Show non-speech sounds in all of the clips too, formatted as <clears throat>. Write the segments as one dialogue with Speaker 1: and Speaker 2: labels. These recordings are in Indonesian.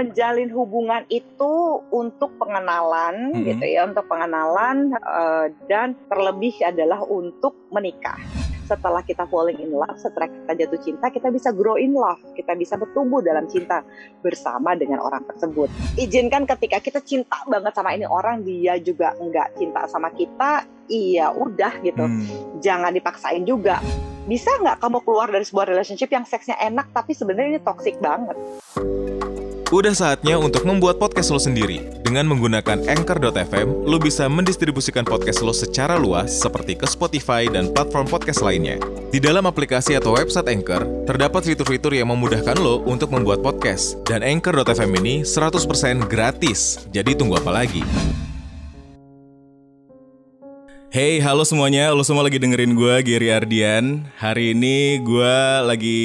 Speaker 1: menjalin hubungan itu untuk pengenalan
Speaker 2: Mhm.
Speaker 1: gitu ya, untuk pengenalan eh, dan terlebih adalah untuk menikah. Setelah kita falling in love, setelah kita jatuh cinta, kita bisa grow in love, kita bisa bertumbuh dalam cinta bersama dengan orang tersebut. Izinkan ketika kita cinta banget sama ini orang, dia juga nggak cinta sama kita, iya udah gitu
Speaker 2: Hmm.
Speaker 1: jangan dipaksain juga. Bisa nggak kamu keluar dari sebuah relationship yang seksnya enak tapi sebenarnya ini toxic banget?
Speaker 2: Udah saatnya untuk membuat podcast lo sendiri. Dengan menggunakan Anchor.fm, lo bisa mendistribusikan podcast lo secara luas seperti ke Spotify dan platform podcast lainnya. Di dalam aplikasi atau website Anchor, terdapat fitur-fitur yang memudahkan lo untuk membuat podcast. Dan Anchor.fm ini 100% gratis. Jadi tunggu apa lagi? Hey, halo semuanya. Lo semua lagi dengerin gue, Gary Ardian. Hari ini gue lagi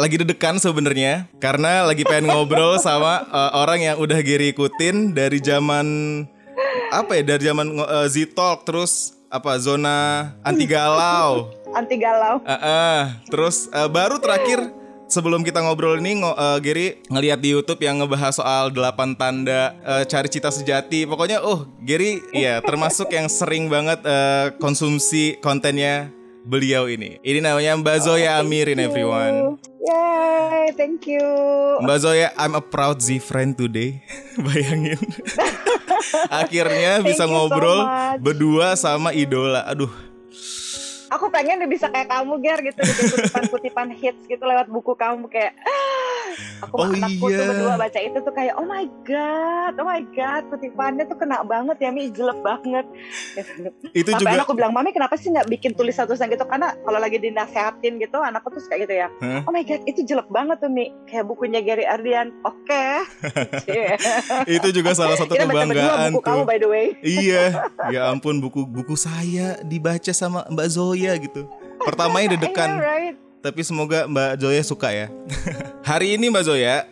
Speaker 2: lagi deg-degan sebenarnya karena lagi pengen ngobrol <laughs> sama uh, orang yang udah Gary ikutin dari zaman apa ya? Dari zaman uh, Z-Talk terus apa zona anti galau. <laughs>
Speaker 1: Anti galau.
Speaker 2: Uh, uh, terus uh, baru terakhir sebelum kita ngobrol ini ngo, uh, Gary ngelihat di YouTube yang ngebahas soal 8 tanda uh, cari cita sejati. Pokoknya oh, Gary ya termasuk yang sering banget uh, konsumsi kontennya beliau ini. Ini namanya Mbak Zoya Amirin everyone.
Speaker 1: Yay, thank you.
Speaker 2: Mbak Zoya, I'm a proud Z friend today. <laughs> Bayangin. <laughs> Akhirnya bisa
Speaker 1: you so
Speaker 2: ngobrol
Speaker 1: much.
Speaker 2: berdua sama idola. Aduh,
Speaker 1: Aku pengen bisa kayak kamu Ger gitu bikin kutipan-kutipan hits gitu lewat buku kamu kayak "Ah, aku
Speaker 2: Oh
Speaker 1: anakku
Speaker 2: iya.
Speaker 1: tuh berdua baca itu tuh kayak oh my god, oh my god, kutipannya tuh kena banget ya Mi jelek banget.
Speaker 2: itu
Speaker 1: Sampai
Speaker 2: juga
Speaker 1: anakku bilang, Mami kenapa sih nggak bikin tulisan-tulisan gitu? Karena kalau lagi dinasehatin gitu, anakku tuh suka gitu ya.
Speaker 2: Hah?
Speaker 1: Oh my god, itu jelek banget tuh Mi. Kayak bukunya Gary Ardian. Oke. Cie. <laughs>
Speaker 2: itu juga salah satu
Speaker 1: Kita
Speaker 2: kebanggaan
Speaker 1: buku kamu
Speaker 2: tuh.
Speaker 1: by the way.
Speaker 2: iya, ya ampun buku buku saya dibaca sama Mbak Zoya gitu. Pertamanya
Speaker 1: Iya,
Speaker 2: deg-degan,
Speaker 1: right.
Speaker 2: Tapi semoga Mbak Zoya suka ya. <laughs> Hari ini Mbak Zoya,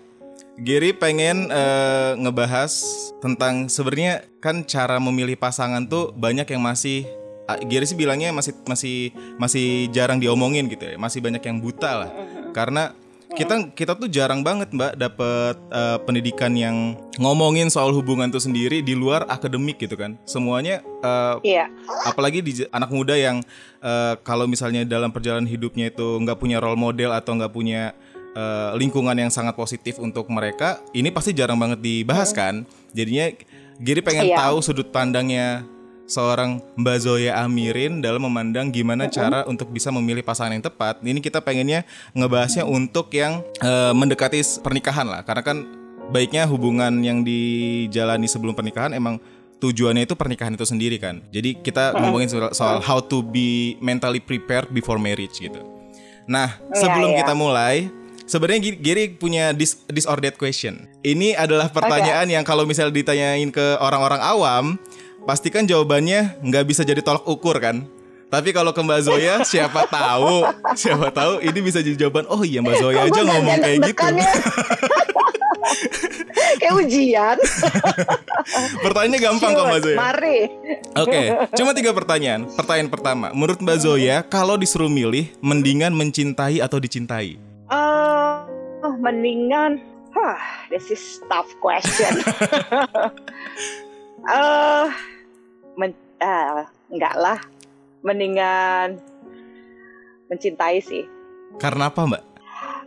Speaker 2: Gary pengen eh, ngebahas tentang sebenarnya kan cara memilih pasangan tuh banyak yang masih ah, Gary sih bilangnya masih masih masih jarang diomongin gitu ya, masih banyak yang buta lah. Karena kita kita tuh jarang banget Mbak dapet eh, pendidikan yang ngomongin soal hubungan tuh sendiri di luar akademik gitu kan. Semuanya eh,
Speaker 1: Iya.
Speaker 2: apalagi di anak muda yang eh, kalau misalnya dalam perjalanan hidupnya itu nggak punya role model atau nggak punya eh, lingkungan yang sangat positif untuk mereka, ini pasti jarang banget dibahas kan. Jadinya Giri pengen
Speaker 1: Iya.
Speaker 2: tahu sudut pandangnya seorang Mbak Zoya Amirin dalam memandang gimana cara untuk bisa memilih pasangan yang tepat. Ini kita pengennya ngebahasnya untuk yang eh, mendekati pernikahan lah, karena kan baiknya hubungan yang dijalani sebelum pernikahan emang tujuannya itu pernikahan itu sendiri kan. Jadi kita ngomongin soal, soal how to be mentally prepared before marriage gitu. Nah, sebelum
Speaker 1: iya.
Speaker 2: kita mulai, sebenarnya Gi- Giri punya or that question. Ini adalah pertanyaan yang kalau misal ditanyain ke orang-orang awam, pastikan jawabannya nggak bisa jadi tolak ukur kan. Tapi kalau ke Mbak Zoya, <laughs> siapa tahu, siapa tahu ini bisa jadi jawaban. Oh iya Mbak Zoya aja
Speaker 1: Kamu
Speaker 2: ngomong kayak gitu.
Speaker 1: deg-degannya? <laughs> kayak ujian.
Speaker 2: Pertanyaannya gampang kok Mbak Zoya.
Speaker 1: Mari.
Speaker 2: Oke, cuma tiga pertanyaan. Pertanyaan pertama, menurut Mbak Zoya, kalau disuruh milih, mendingan mencintai atau dicintai?
Speaker 1: Oh, mendingan, huh, this is tough question. <laughs> Eh, men- ah, enggak lah, mendingan mencintai sih.
Speaker 2: Karena apa Mbak?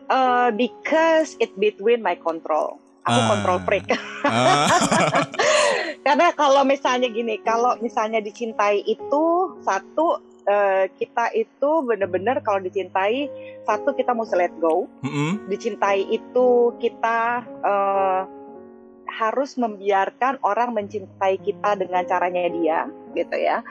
Speaker 1: Eh, because it between my control. Aku
Speaker 2: Ah.
Speaker 1: control freak.
Speaker 2: Ah, <laughs>
Speaker 1: Karena kalau misalnya gini, kalau misalnya dicintai itu satu eh, kita itu bener-bener kalau dicintai satu kita mesti let go.
Speaker 2: mm-mm.
Speaker 1: dicintai itu kita eh, harus membiarkan orang mencintai kita dengan caranya dia gitu ya.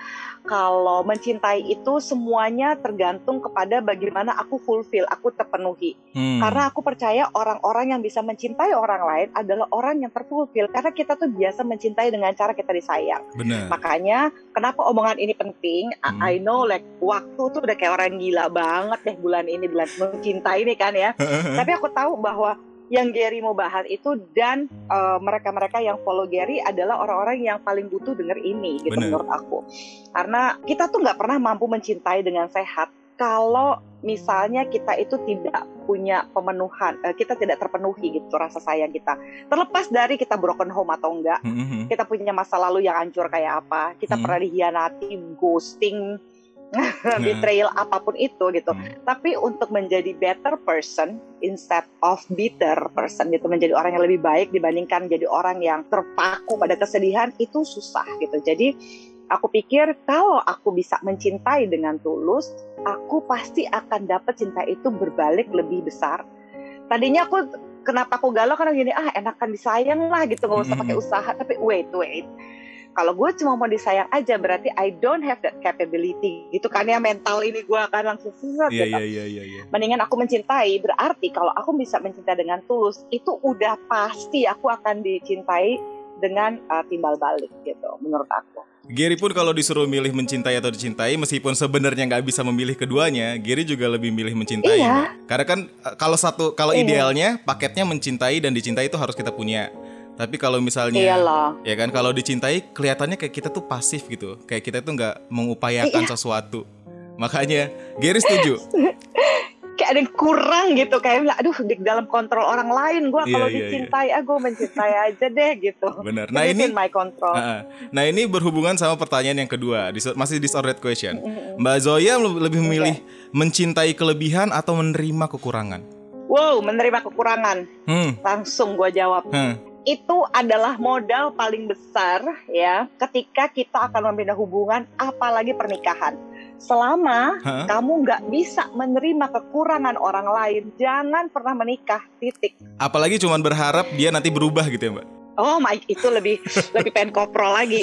Speaker 1: Kalau mencintai itu semuanya tergantung kepada bagaimana aku fulfill, aku terpenuhi.
Speaker 2: Hmm.
Speaker 1: Karena aku percaya orang-orang yang bisa mencintai orang lain adalah orang yang terfulfill karena kita tuh biasa mencintai dengan cara kita disayang.
Speaker 2: benar.
Speaker 1: Makanya kenapa omongan ini penting? I-
Speaker 2: Hmm.
Speaker 1: I know like waktu tuh udah kayak orang gila banget deh bulan ini bulan mencintai ini kan ya. <laughs> Tapi aku tahu bahwa yang Gary mau bahas itu dan eh, mereka-mereka yang follow Gary adalah orang-orang yang paling butuh denger ini gitu
Speaker 2: Bener.
Speaker 1: menurut aku. Karena kita tuh nggak pernah mampu mencintai dengan sehat kalau misalnya kita itu tidak punya pemenuhan, uh, kita tidak terpenuhi gitu rasa sayang kita. Terlepas dari kita broken home atau enggak,
Speaker 2: Hmm, hmm,
Speaker 1: kita punya masa lalu yang hancur kayak apa, kita
Speaker 2: Hmm.
Speaker 1: pernah dihianati, ghosting, <laughs> betrayal apa pun itu gitu.
Speaker 2: Hmm.
Speaker 1: Tapi untuk menjadi better person instead of bitter person gitu, menjadi orang yang lebih baik dibandingkan jadi orang yang terpaku pada kesedihan itu susah gitu. Jadi aku pikir kalau aku bisa mencintai dengan tulus, aku pasti akan dapat cinta itu berbalik lebih besar. Tadinya aku kenapa aku galau karena gini ah enakan disayang lah gitu nggak usah pakai usaha tapi wait wait kalau gue cuma mau disayang aja berarti I don't have that capability gitu kan ya mental ini gue akan langsung susah
Speaker 2: Iya
Speaker 1: gitu.
Speaker 2: iya iya iya. iya.
Speaker 1: Mendingan aku mencintai berarti kalau aku bisa mencintai dengan tulus itu udah pasti aku akan dicintai dengan uh, timbal balik gitu menurut aku.
Speaker 2: Gary pun kalau disuruh milih mencintai atau dicintai, meskipun sebenarnya nggak bisa memilih keduanya, Gary juga lebih milih mencintai.
Speaker 1: Iya.
Speaker 2: Karena kan eh, kalau satu, kalau
Speaker 1: Iya.
Speaker 2: idealnya paketnya mencintai dan dicintai itu harus kita punya. Tapi kalau misalnya,
Speaker 1: Iyalah.
Speaker 2: ya kan, kalau dicintai kelihatannya kayak kita tuh pasif gitu, kayak kita tuh nggak mengupayakan
Speaker 1: Iya.
Speaker 2: sesuatu. Makanya Gary setuju. <laughs>
Speaker 1: Kayak ada yang kurang gitu kayak aduh di dalam kontrol orang lain gue
Speaker 2: Iya,
Speaker 1: kalau
Speaker 2: iya, iya.
Speaker 1: dicintai ah gue mencintai aja deh gitu.
Speaker 2: Benar. <laughs> Nah ini,
Speaker 1: in my control.
Speaker 2: Nah, nah ini berhubungan sama pertanyaan yang kedua, dis- masih disordered question. Mbak Zoya lebih memilih mencintai kelebihan atau menerima kekurangan?
Speaker 1: Wow menerima kekurangan
Speaker 2: Hmm,
Speaker 1: langsung gue jawab.
Speaker 2: hmm,
Speaker 1: itu adalah modal paling besar ya ketika kita akan membina hubungan apalagi pernikahan. Selama
Speaker 2: Hah?
Speaker 1: kamu nggak bisa menerima kekurangan orang lain, jangan pernah menikah. Titik.
Speaker 2: Apalagi cuman berharap dia nanti berubah gitu ya mbak
Speaker 1: Oh my, itu lebih <laughs> lebih pengen koprol lagi.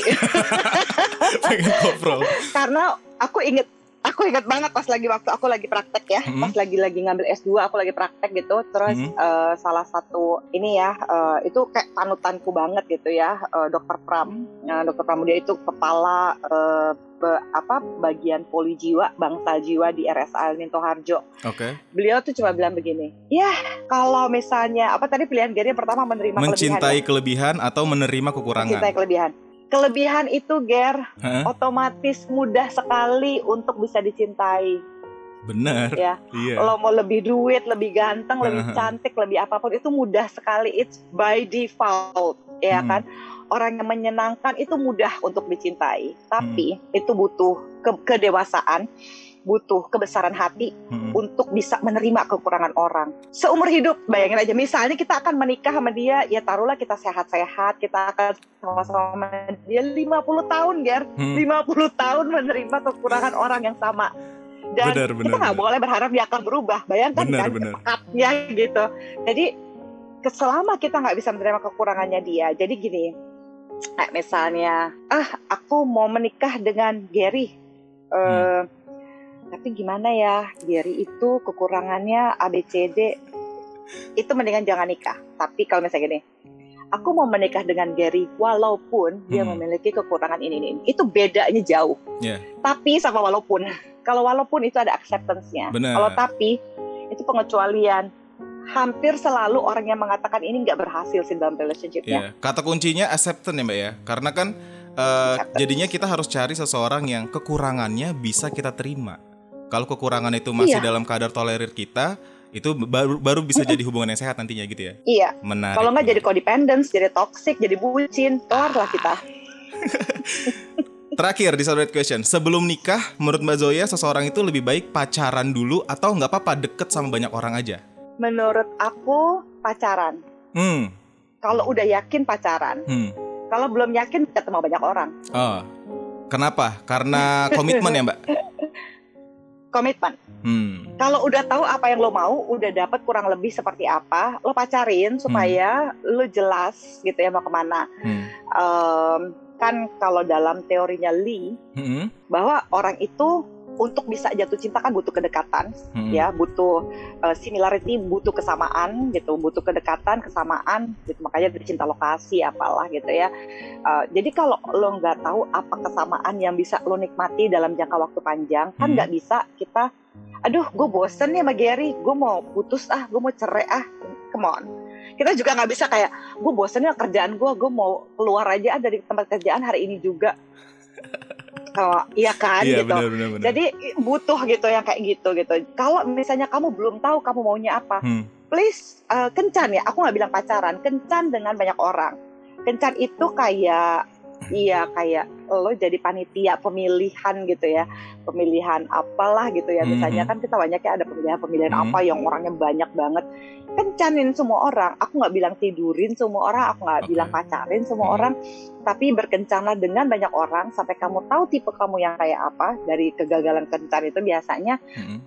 Speaker 2: Pengen koprol
Speaker 1: Karena aku inget aku ingat banget pas lagi waktu aku lagi praktek ya,
Speaker 2: Hmm.
Speaker 1: pas lagi lagi ngambil S2 aku lagi praktek gitu, terus
Speaker 2: Hmm.
Speaker 1: eh, salah satu ini ya eh, itu kayak panutanku banget gitu ya, eh, Dokter Pram, Nah, Dokter Pramudia itu kepala eh, be- apa bagian poli jiwa bangsa jiwa di RSA Minto Harjo.
Speaker 2: Oke
Speaker 1: Beliau tuh cuma bilang begini, ya kalau misalnya apa tadi pilihan Gary yang pertama menerima
Speaker 2: Mencintai
Speaker 1: kelebihan,
Speaker 2: kelebihan atau menerima kekurangan
Speaker 1: mencintai kelebihan. Kelebihan itu Ger
Speaker 2: Hah?
Speaker 1: otomatis mudah sekali untuk bisa dicintai
Speaker 2: Bener
Speaker 1: ya.
Speaker 2: Iya
Speaker 1: Lo mau lebih duit, lebih ganteng, lebih cantik, lebih apa pun itu mudah sekali. It's by default, ya
Speaker 2: Hmm.
Speaker 1: kan? Orang yang menyenangkan itu mudah untuk dicintai, tapi
Speaker 2: Hmm.
Speaker 1: itu butuh ke- kedewasaan, butuh kebesaran hati
Speaker 2: Hmm.
Speaker 1: untuk bisa menerima kekurangan orang. Seumur hidup, bayangin aja, misalnya kita akan menikah sama dia, ya taruhlah kita sehat-sehat, kita akan sama-sama sama dia 50 tahun, Ger.
Speaker 2: Hmm.
Speaker 1: 50 tahun menerima kekurangan orang yang sama. Dan
Speaker 2: Benar,
Speaker 1: kita
Speaker 2: benar,
Speaker 1: nggak
Speaker 2: benar.
Speaker 1: boleh berharap dia akan berubah. Bayangkan
Speaker 2: Benar,
Speaker 1: kan
Speaker 2: benar.
Speaker 1: pekatnya gitu. Jadi selama kita nggak bisa menerima kekurangannya dia, jadi gini, kayak misalnya, ah aku mau menikah dengan Gary, Eh, tapi gimana ya, Gary itu kekurangannya ABCD, itu mendingan jangan nikah. Tapi kalau misalnya gini, aku mau menikah dengan Gary walaupun dia
Speaker 2: Hmm.
Speaker 1: memiliki kekurangan ini ini, itu bedanya jauh.
Speaker 2: Iya.
Speaker 1: Tapi sama walaupun, kalau walaupun itu ada acceptance-nya. Kalau tapi itu pengecualian. Hampir selalu orang yang mengatakan ini nggak berhasil sih dalam relationship-nya.
Speaker 2: Iya. Kata kuncinya acceptance ya mbak ya Karena kan
Speaker 1: Acceptance.
Speaker 2: jadinya kita harus cari seseorang yang kekurangannya bisa kita terima Kalau kekurangan itu masih
Speaker 1: Iya.
Speaker 2: dalam kadar tolerir kita Itu baru baru bisa jadi hubungan yang sehat nantinya gitu ya
Speaker 1: Iya.
Speaker 2: Menarik
Speaker 1: Kalau nggak jadi codependence, jadi toxic, jadi bucin, keluar lah kita. <laughs>
Speaker 2: Terakhir di Solid Question Sebelum nikah menurut Mbak Zoya Seseorang itu lebih baik pacaran dulu Atau nggak apa-apa deket sama banyak orang aja
Speaker 1: Menurut aku pacaran.
Speaker 2: Hmm,
Speaker 1: Kalau udah yakin pacaran.
Speaker 2: hmm.
Speaker 1: Kalau belum yakin ketemu banyak orang.
Speaker 2: Oh. Kenapa? Karena komitmen ya mbak? <laughs>
Speaker 1: Komitmen.
Speaker 2: Hmm.
Speaker 1: Kalau udah tahu apa yang lo mau, udah dapat kurang lebih seperti apa, lo pacarin supaya lo jelas gitu ya mau ke mana.
Speaker 2: Hmm.
Speaker 1: Em, kan kalau dalam teorinya Lee
Speaker 2: Hmm.
Speaker 1: bahwa orang itu untuk bisa jatuh cinta kan butuh kedekatan
Speaker 2: Hmm.
Speaker 1: ya. Butuh uh, similarity butuh kesamaan gitu. Butuh kedekatan kesamaan gitu. Makanya dari cinta lokasi apalah gitu ya. Uh, jadi kalau lo nggak tahu apa kesamaan yang bisa lo nikmati dalam jangka waktu panjang kan
Speaker 2: Hmm.
Speaker 1: nggak bisa kita aduh gue bosen nih sama Gary. Gue mau putus ah. Gue mau cerai ah. Come on. Kita juga nggak bisa kayak gue bosen sama kerjaan gue gue mau keluar aja ah dari tempat kerjaan hari ini juga <laughs> kalau iya kan
Speaker 2: Iya
Speaker 1: gitu
Speaker 2: benar benar benar.
Speaker 1: jadi butuh gitu yang kayak gitu gitu kalau misalnya kamu belum tahu kamu maunya apa
Speaker 2: Hmm.
Speaker 1: please uh, kencan ya aku nggak bilang pacaran kencan dengan banyak orang kencan itu kayak iya kayak lo jadi panitia pemilihan gitu ya pemilihan apalah gitu ya misalnya
Speaker 2: Mhm.
Speaker 1: kan kita banyaknya ada pemilihan-pemilihan
Speaker 2: Mhm.
Speaker 1: apa yang orangnya banyak banget kencanin semua orang aku nggak bilang tidurin semua orang aku nggak
Speaker 2: Oke.
Speaker 1: bilang pacarin semua
Speaker 2: Mhm.
Speaker 1: orang tapi berkencanlah dengan banyak orang sampai kamu tahu tipe kamu yang kayak apa dari kegagalan kencan itu biasanya
Speaker 2: Mm-mm.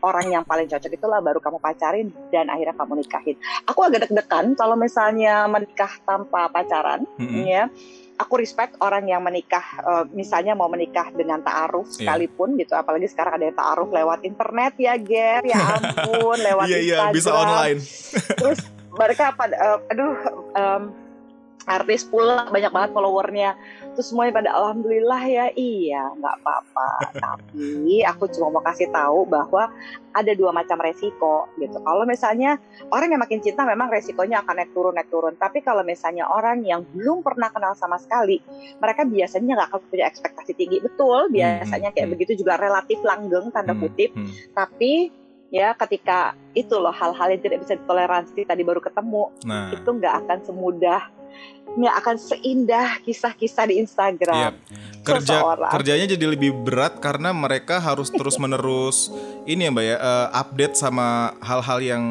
Speaker 1: orang yang paling cocok itulah baru kamu pacarin dan akhirnya kamu nikahin. Aku agak deg-degan kalau misalnya menikah tanpa pacaran,
Speaker 2: Mm-mm.
Speaker 1: ya. Aku respect orang yang menikah, eh, misalnya mau menikah dengan ta'aruf
Speaker 2: Iya.
Speaker 1: sekalipun gitu. Apalagi sekarang ada yang ta'aruf lewat internet ya, Ger. Ya ampun, lewat
Speaker 2: Iya iya
Speaker 1: Instagram.
Speaker 2: bisa online.
Speaker 1: Terus mereka pada, eh, aduh, em, artis pula banyak banget followernya. Terus semuanya pada alhamdulillah ya, iya nggak apa-apa. Tapi aku cuma mau kasih tahu bahwa ada dua macam resiko gitu. Kalau misalnya orang yang makin cinta memang resikonya akan naik turun naik turun. Tapi kalau misalnya orang yang belum pernah kenal sama sekali, mereka biasanya nggak akan punya ekspektasi tinggi. Betul, biasanya kayak
Speaker 2: hmm.
Speaker 1: begitu juga relatif langgeng tanda
Speaker 2: Hmm,
Speaker 1: kutip.
Speaker 2: hmm.
Speaker 1: Tapi ya ketika itu loh hal-hal yang tidak bisa ditoleransi tadi baru ketemu
Speaker 2: Nah,
Speaker 1: itu nggak akan semudah akan seindah kisah-kisah di
Speaker 2: Iya.
Speaker 1: Instagram
Speaker 2: kerja
Speaker 1: seseorang.
Speaker 2: kerjanya jadi lebih berat karena mereka harus terus menerus <laughs> ini ya mbak ya eh, update sama hal-hal yang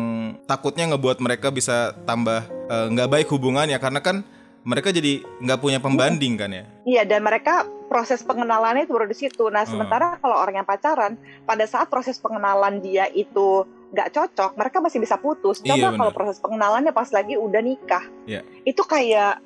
Speaker 2: takutnya ngebuat mereka bisa tambah eh, nggak baik hubungannya karena kan mereka jadi nggak punya pembanding kan ya
Speaker 1: Iya dan mereka proses pengenalannya itu baru di situ. Nah
Speaker 2: Hmm.
Speaker 1: sementara kalau orang yang pacaran pada saat proses pengenalan dia itu nggak cocok, mereka masih bisa putus. Coba
Speaker 2: Iya,
Speaker 1: kalau proses pengenalannya pas lagi udah nikah,
Speaker 2: Iya.
Speaker 1: itu kayak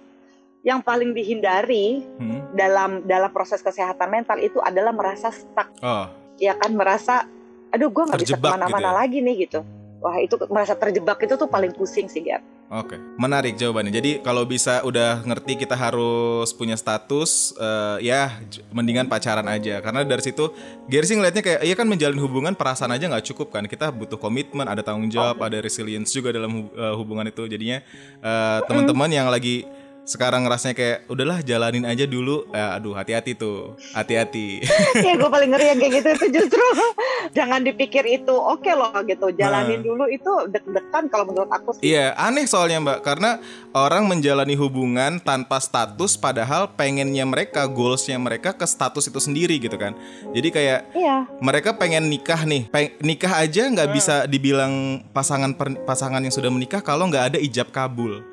Speaker 1: yang paling dihindari
Speaker 2: Hmm.
Speaker 1: dalam dalam proses kesehatan mental itu adalah merasa stuck,
Speaker 2: oh
Speaker 1: ya kan merasa, aduh gue nggak bisa
Speaker 2: Terjebak
Speaker 1: ke mana-mana
Speaker 2: gitu ya?
Speaker 1: lagi nih gitu. Wah itu merasa terjebak itu tuh paling pusing sih Gap.
Speaker 2: Oke, menarik jawabannya. Jadi kalau bisa udah ngerti kita harus punya status, eh, ya mendingan pacaran aja. Karena dari situ, Gary sih ngeliatnya kayak, iya kan menjalin hubungan perasaan aja nggak cukup kan. Kita butuh komitmen, ada tanggung jawab, ada resilience juga dalam eh, hubungan itu. Jadinya eh, teman-teman yang lagi sekarang ngerasanya kayak udahlah jalanin aja dulu. Eh, aduh hati-hati tuh, hati-hati. <laughs>
Speaker 1: Iya gue paling ngeri yang kayak gitu itu justru <laughs> jangan dipikir itu oke loh gitu jalanin
Speaker 2: Nah.
Speaker 1: dulu itu deg-degan kalau menurut aku sih.
Speaker 2: Iya, aneh soalnya Mbak, karena orang menjalani hubungan tanpa status padahal pengennya mereka, goalsnya mereka ke status itu sendiri gitu kan. Jadi kayak
Speaker 1: Iya.
Speaker 2: mereka pengen nikah nih, peng- nikah aja nggak
Speaker 1: Hmm.
Speaker 2: bisa dibilang pasangan per- pasangan yang sudah menikah kalau nggak ada ijab kabul.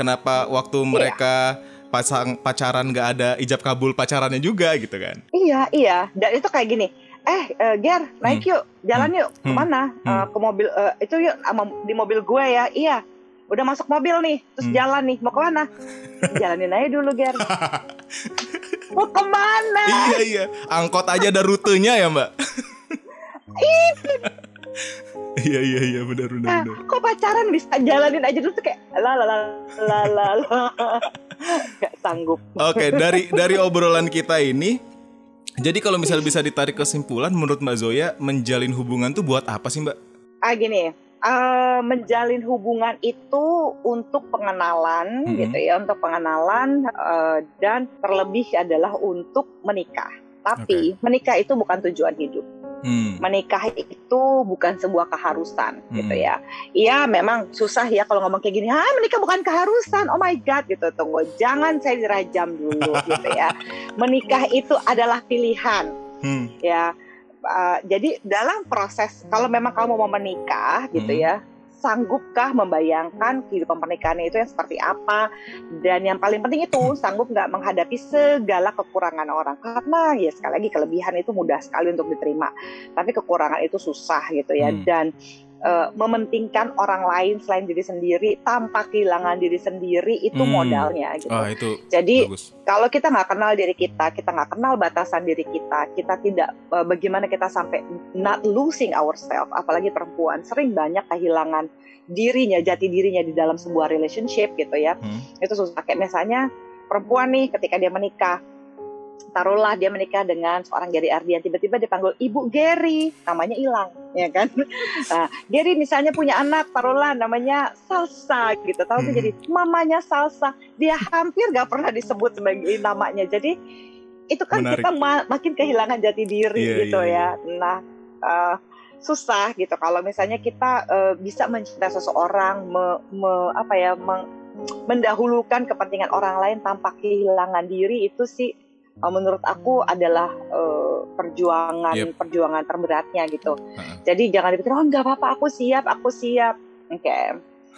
Speaker 2: Kenapa waktu
Speaker 1: Iya.
Speaker 2: mereka pasang pacaran nggak ada ijab kabul pacarannya juga gitu kan?
Speaker 1: Iya, iya. Dan itu kayak gini. Eh, eh, Ger, naik yuk, jalan yuk.
Speaker 2: Hmm.
Speaker 1: Ke mana?
Speaker 2: Hmm.
Speaker 1: Eh, ke mobil. eh, itu yuk, sama, di mobil gue ya. Iya. Udah masuk mobil nih, terus
Speaker 2: Hmm.
Speaker 1: jalan nih. Mau ke mana? <laughs> Jalanin aja dulu, Ger. <laughs> Mau ke mana?
Speaker 2: iya iya, angkot aja ada rutenya ya Mbak. Iya iya iya benar benar
Speaker 1: Nah,
Speaker 2: benar.
Speaker 1: kok pacaran bisa jalanin aja tuh kayak la la la la la. Gak sanggup.
Speaker 2: Oke, dari dari obrolan kita ini, jadi kalau misalnya bisa ditarik kesimpulan, menurut Mbak Zoya, menjalin hubungan tuh buat apa sih Mbak?
Speaker 1: ah gini eh, menjalin hubungan itu untuk pengenalan
Speaker 2: Mhm.
Speaker 1: gitu ya untuk pengenalan eh, dan terlebih adalah untuk menikah tapi menikah itu bukan tujuan hidup
Speaker 2: Hmm,
Speaker 1: menikah itu bukan sebuah keharusan gitu
Speaker 2: Mhm.
Speaker 1: ya. Iya memang susah ya kalau ngomong kayak gini ah menikah bukan keharusan oh my god gitu. Tunggu jangan saya dirajam dulu <laughs> gitu ya. Menikah itu adalah pilihan
Speaker 2: hmm,
Speaker 1: ya. Uh, jadi dalam proses kalau memang kamu mau menikah gitu
Speaker 2: Hmm.
Speaker 1: ya sanggupkah membayangkan kehidupan pernikahan itu yang seperti apa? Dan yang paling penting itu sanggup nggak menghadapi segala kekurangan orang? Karena ya sekali lagi kelebihan itu mudah sekali untuk diterima. Tapi kekurangan itu susah gitu ya.
Speaker 2: Hmm.
Speaker 1: dan uh, mementingkan orang lain selain diri sendiri tanpa kehilangan diri sendiri itu
Speaker 2: Hmm.
Speaker 1: modalnya gitu
Speaker 2: ah itu
Speaker 1: jadi
Speaker 2: bagus.
Speaker 1: kalau kita nggak kenal diri kita, kita nggak kenal batasan diri kita, kita tidak eh, bagaimana kita sampai not losing ourselves, apalagi perempuan sering banyak kehilangan dirinya, jati dirinya di dalam sebuah relationship gitu ya.
Speaker 2: Hmm,
Speaker 1: Itu susah kayak misalnya perempuan nih ketika dia menikah, taruhlah dia menikah dengan seorang Gary Ardian, tiba-tiba dipanggil Ibu Gary, namanya hilang, ya kan? <laughs> Nah, Gary misalnya punya anak, taruhlah namanya Salsa gitu, tahu tuh
Speaker 2: Mhm.
Speaker 1: jadi mamanya Salsa, dia hampir gak pernah disebut sebagai namanya, jadi itu kan
Speaker 2: Menarik.
Speaker 1: kita ma- makin kehilangan jati diri
Speaker 2: Iya,
Speaker 1: gitu
Speaker 2: iya,
Speaker 1: ya. Nah, eh, susah gitu kalau misalnya kita eh, bisa mencintai seseorang, me- me- apa ya, meng- mendahulukan kepentingan orang lain tanpa kehilangan diri itu sih eh, menurut aku adalah eh, perjuangan
Speaker 2: Yep.
Speaker 1: perjuangan terberatnya gitu.
Speaker 2: Heeh.
Speaker 1: Jadi jangan dipikir oh nggak apa-apa aku siap, aku siap. Oke.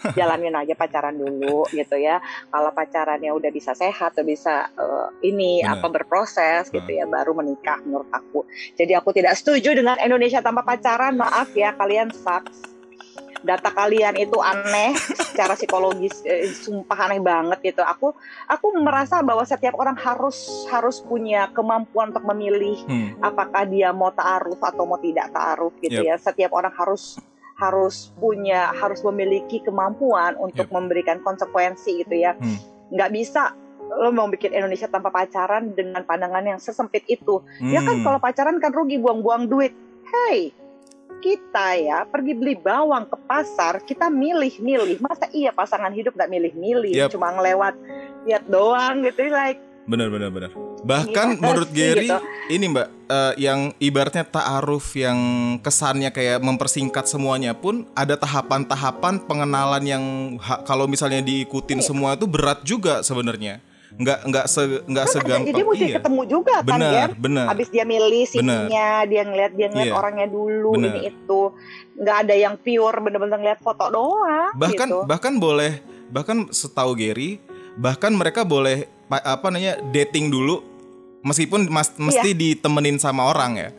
Speaker 1: <laughs> Jalanin aja pacaran dulu gitu ya. Kalau pacarannya udah bisa sehat, udah bisa eh, ini
Speaker 2: Benar.
Speaker 1: apa berproses gitu ya, baru menikah menurut aku. Jadi aku tidak setuju dengan Indonesia tanpa pacaran. Maaf ya, kalian sucks. Data kalian itu aneh secara psikologis, eh, sumpah aneh banget gitu. Aku aku merasa bahwa setiap orang harus harus punya kemampuan untuk memilih
Speaker 2: Hmm.
Speaker 1: apakah dia mau ta'aruf atau mau tidak ta'aruf gitu
Speaker 2: Yep.
Speaker 1: ya. Setiap orang harus harus punya harus memiliki kemampuan untuk
Speaker 2: Yep.
Speaker 1: memberikan konsekuensi gitu ya.
Speaker 2: Hmm.
Speaker 1: Nggak bisa lo mau bikin Indonesia tanpa pacaran dengan pandangan yang sesempit itu. Ya kan
Speaker 2: Hmm.
Speaker 1: kalau pacaran kan rugi buang-buang duit. Hey, kita ya pergi beli bawang ke pasar, kita milih-milih. Masa iya pasangan hidup nggak milih-milih,
Speaker 2: Yep.
Speaker 1: cuma ngelewat lihat doang gitu like
Speaker 2: Benar benar benar. Bahkan
Speaker 1: Gimana <laughs>
Speaker 2: menurut
Speaker 1: sih,
Speaker 2: Gary
Speaker 1: gitu?
Speaker 2: ini Mbak eh, yang ibaratnya ta'aruf yang kesannya kayak mempersingkat semuanya pun ada tahapan-tahapan pengenalan yang ha- kalau misalnya diikutin
Speaker 1: Iya.
Speaker 2: semua itu berat juga sebenarnya. Nggak nggak se nggak
Speaker 1: Kan
Speaker 2: segampang.
Speaker 1: jadi mesti
Speaker 2: iya.
Speaker 1: ketemu juga kan
Speaker 2: Benar,
Speaker 1: Ger?
Speaker 2: benar.
Speaker 1: Habis dia milih sininya, dia ngeliat dia ngeliat
Speaker 2: Iya.
Speaker 1: orangnya dulu
Speaker 2: Benar.
Speaker 1: ini itu, nggak ada yang pure bener-bener ngeliat foto doang.
Speaker 2: bahkan
Speaker 1: gitu.
Speaker 2: bahkan boleh bahkan setahu Gary bahkan mereka boleh pa- apa namanya dating dulu meskipun mas, mesti ditemenin sama orang ya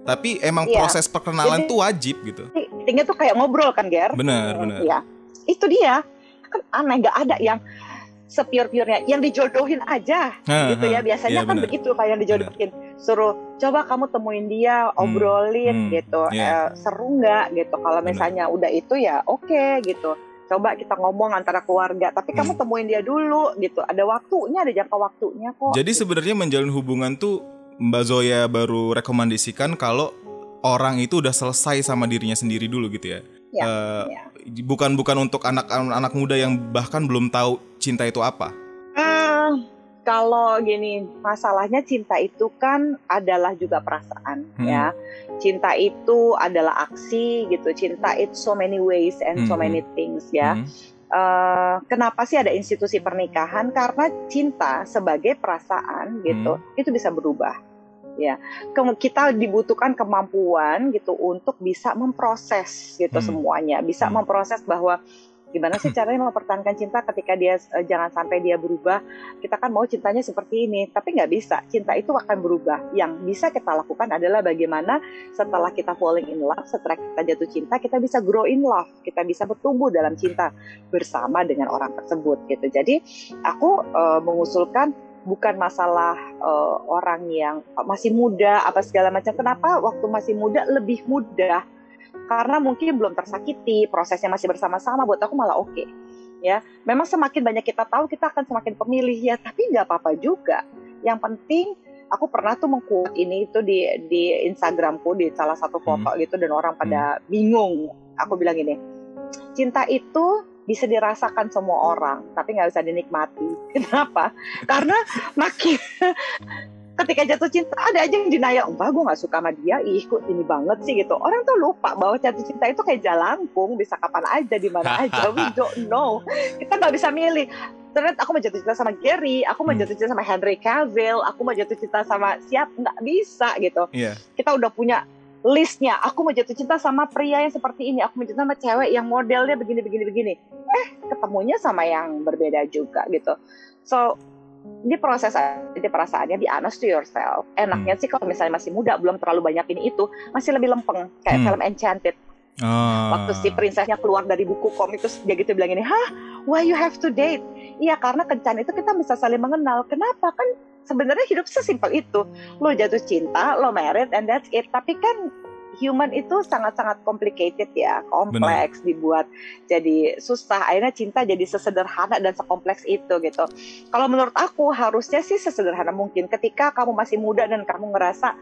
Speaker 2: tapi emang
Speaker 1: Iya.
Speaker 2: proses perkenalan
Speaker 1: Jadi-
Speaker 2: tuh wajib gitu
Speaker 1: Datingnya tuh kayak ngobrol kan Ger?
Speaker 2: benar
Speaker 1: Hmm,
Speaker 2: benar
Speaker 1: Iya, itu dia. Kan aneh nggak ada yang sepure-purenya, yang dijodohin aja
Speaker 2: Ha,
Speaker 1: gitu ya. Biasanya
Speaker 2: Iya,
Speaker 1: kan
Speaker 2: benar.
Speaker 1: begitu kayak yang dijodohin. Suruh coba kamu temuin dia, obrolin
Speaker 2: hmm,
Speaker 1: gitu.
Speaker 2: iya.
Speaker 1: Eh, seru nggak gitu. Kalau misalnya udah itu ya oke gitu. Coba kita ngomong antara keluarga, tapi kamu
Speaker 2: Hmm.
Speaker 1: temuin dia dulu gitu. Ada waktunya, ada jangka waktunya kok.
Speaker 2: jadi sebenarnya menjalin hubungan tuh Mbak Zoya baru rekomendasikan kalau orang itu udah selesai sama dirinya sendiri dulu gitu ya
Speaker 1: Ya,
Speaker 2: Eh,
Speaker 1: ya.
Speaker 2: bukan bukan untuk anak-anak muda yang bahkan belum tahu cinta itu apa
Speaker 1: Ah, kalau gini, masalahnya cinta itu kan adalah juga perasaan
Speaker 2: Hmm.
Speaker 1: ya. Cinta itu adalah aksi gitu. Cinta itu so many ways and so
Speaker 2: Hmm.
Speaker 1: many things ya.
Speaker 2: Hmm.
Speaker 1: Eh, kenapa sih ada institusi pernikahan? Karena cinta sebagai perasaan gitu, itu bisa berubah. Ya, kita dibutuhkan kemampuan gitu untuk bisa memproses gitu
Speaker 2: Hmm.
Speaker 1: semuanya, bisa
Speaker 2: Hmm.
Speaker 1: memproses bahwa gimana sih <clears throat> caranya mempertahankan cinta ketika dia eh, jangan sampai dia berubah. Kita kan mau cintanya seperti ini, tapi nggak bisa. Cinta itu akan berubah. Yang bisa kita lakukan adalah bagaimana setelah kita falling in love, setelah kita jatuh cinta, kita bisa grow in love, kita bisa bertumbuh dalam cinta bersama dengan orang tersebut gitu. Jadi aku eh, mengusulkan bukan masalah eh, orang yang masih muda apa segala macam. Kenapa waktu masih muda lebih mudah? Karena mungkin belum tersakiti, prosesnya masih bersama-sama. Buat aku malah oke. Ya, memang semakin banyak kita tahu, kita akan semakin pemilih ya. Tapi nggak apa-apa juga. Yang penting aku pernah tuh mengquote ini itu di di Instagramku di salah satu foto gitu dan orang pada bingung. Aku bilang ini, cinta itu bisa dirasakan semua orang, tapi nggak bisa dinikmati. <laughs> Kenapa? Karena makin <laughs> ketika jatuh cinta ada aja yang denial, enggak gue nggak suka sama dia, ih kok ini banget sih gitu. Orang tuh lupa bahwa jatuh cinta itu kayak jalangkung, bisa kapan aja, di mana <laughs> aja, we don't know. Kita nggak bisa milih. Ternyata aku mau jatuh cinta sama Gary, aku mau
Speaker 2: Hmm.
Speaker 1: jatuh cinta sama Henry Cavill, aku mau jatuh cinta sama siap, nggak bisa gitu
Speaker 2: Iya.
Speaker 1: kita udah punya listnya. Aku mau jatuh cinta sama pria yang seperti ini. Aku mau jatuh sama cewek yang modelnya begini begini begini. Eh ketemunya sama yang berbeda juga gitu. So di proses di perasaannya di honest to yourself. Enaknya sih kalau misalnya masih muda belum terlalu banyak ini itu masih lebih lempeng kayak
Speaker 2: Hmm.
Speaker 1: film Enchanted.
Speaker 2: Ah.
Speaker 1: Waktu si prinsesnya keluar dari buku komik terus dia gitu bilang ini, hah, why you have to date? Iya karena kencan itu kita bisa saling mengenal. Kenapa kan sebenarnya hidup sesimpel itu. Lo jatuh cinta, lo married, and that's it. Tapi kan human itu sangat-sangat complicated ya, kompleks dibuat jadi susah. Akhirnya cinta jadi sesederhana dan sekompleks itu gitu. Kalau menurut aku harusnya sih sesederhana mungkin. Ketika kamu masih muda dan kamu ngerasa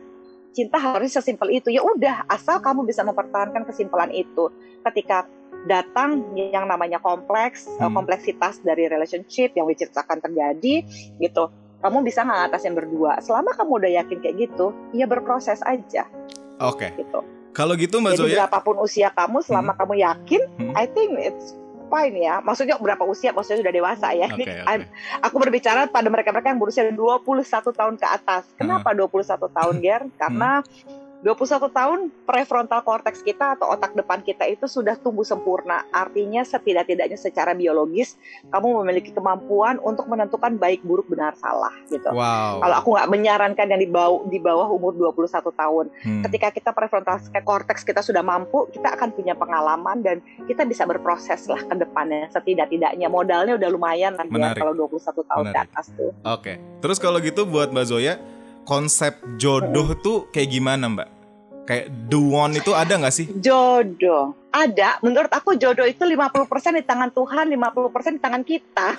Speaker 1: cinta harus sesimpel itu ya udah asal kamu bisa mempertahankan kesimpulan itu ketika datang yang namanya kompleks
Speaker 2: Hmm.
Speaker 1: kompleksitas dari relationship yang which is akan terjadi gitu kamu bisa nggak ngatasin berdua. Selama kamu udah yakin kayak gitu, ya berproses aja.
Speaker 2: Oke.
Speaker 1: Gitu.
Speaker 2: Kalau gitu Mbak
Speaker 1: Jadi
Speaker 2: Zoya,
Speaker 1: berapapun usia kamu, selama kamu yakin,
Speaker 2: Hmm.
Speaker 1: I think it's fine ya. Maksudnya berapa usia? Maksudnya sudah dewasa ya.
Speaker 2: Oke. <laughs>
Speaker 1: I'm- Aku berbicara pada mereka-mereka yang berusia 21 tahun ke atas. Kenapa 21 tahun, Ger? Karena 21 tahun prefrontal cortex kita atau otak depan kita itu sudah tumbuh sempurna. Artinya setidak-tidaknya secara biologis kamu memiliki kemampuan untuk menentukan baik buruk benar salah gitu.
Speaker 2: wow.
Speaker 1: Kalau aku nggak menyarankan yang di bawah, di bawah umur 21 tahun.
Speaker 2: Hmm.
Speaker 1: Ketika kita prefrontal cortex kita sudah mampu, kita akan punya pengalaman dan kita bisa berproses lah ke depannya. Setidak-tidaknya modalnya udah lumayan lah ya kalau 21 tahun
Speaker 2: Menarik.
Speaker 1: ke atas tuh.
Speaker 2: Oke. Terus kalau gitu buat Mbak Zoya, konsep jodoh tuh kayak gimana Mbak? Kayak the one itu ada nggak sih?
Speaker 1: Jodoh. Ada, menurut aku jodoh itu 50% di tangan Tuhan, 50% di tangan kita.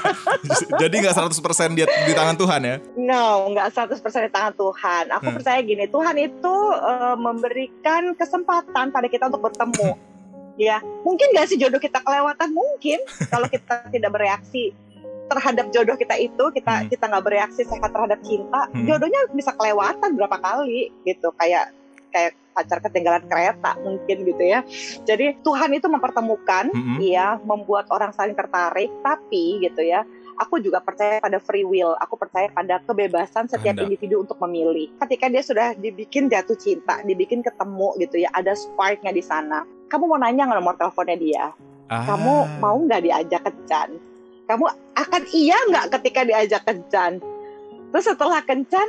Speaker 1: <laughs>
Speaker 2: Jadi nggak 100% di, di tangan Tuhan ya?
Speaker 1: No, nggak 100% di tangan Tuhan. Aku
Speaker 2: Hmm.
Speaker 1: percaya gini, Tuhan itu eh, memberikan kesempatan pada kita untuk bertemu. ya, mungkin nggak sih jodoh kita kelewatan? Mungkin <laughs> kalau kita tidak bereaksi terhadap jodoh kita itu, kita
Speaker 2: Hmm.
Speaker 1: kita nggak bereaksi sehat terhadap cinta,
Speaker 2: Hmm.
Speaker 1: jodohnya bisa kelewatan berapa kali gitu. Kayak kayak pacar ketinggalan kereta mungkin gitu ya. Jadi Tuhan itu mempertemukan
Speaker 2: Mm-mm.
Speaker 1: Iya, membuat orang saling tertarik, tapi gitu ya. Aku juga percaya pada free will. Aku percaya pada kebebasan setiap
Speaker 2: Kehendak.
Speaker 1: individu untuk memilih. Ketika dia sudah dibikin jatuh cinta, dibikin ketemu gitu ya, ada sparknya di sana. Kamu mau nanya nggak nomor teleponnya dia?
Speaker 2: Ah.
Speaker 1: Kamu mau nggak diajak kencan? Kamu akan iya nggak ketika diajak kencan? Terus setelah kencan,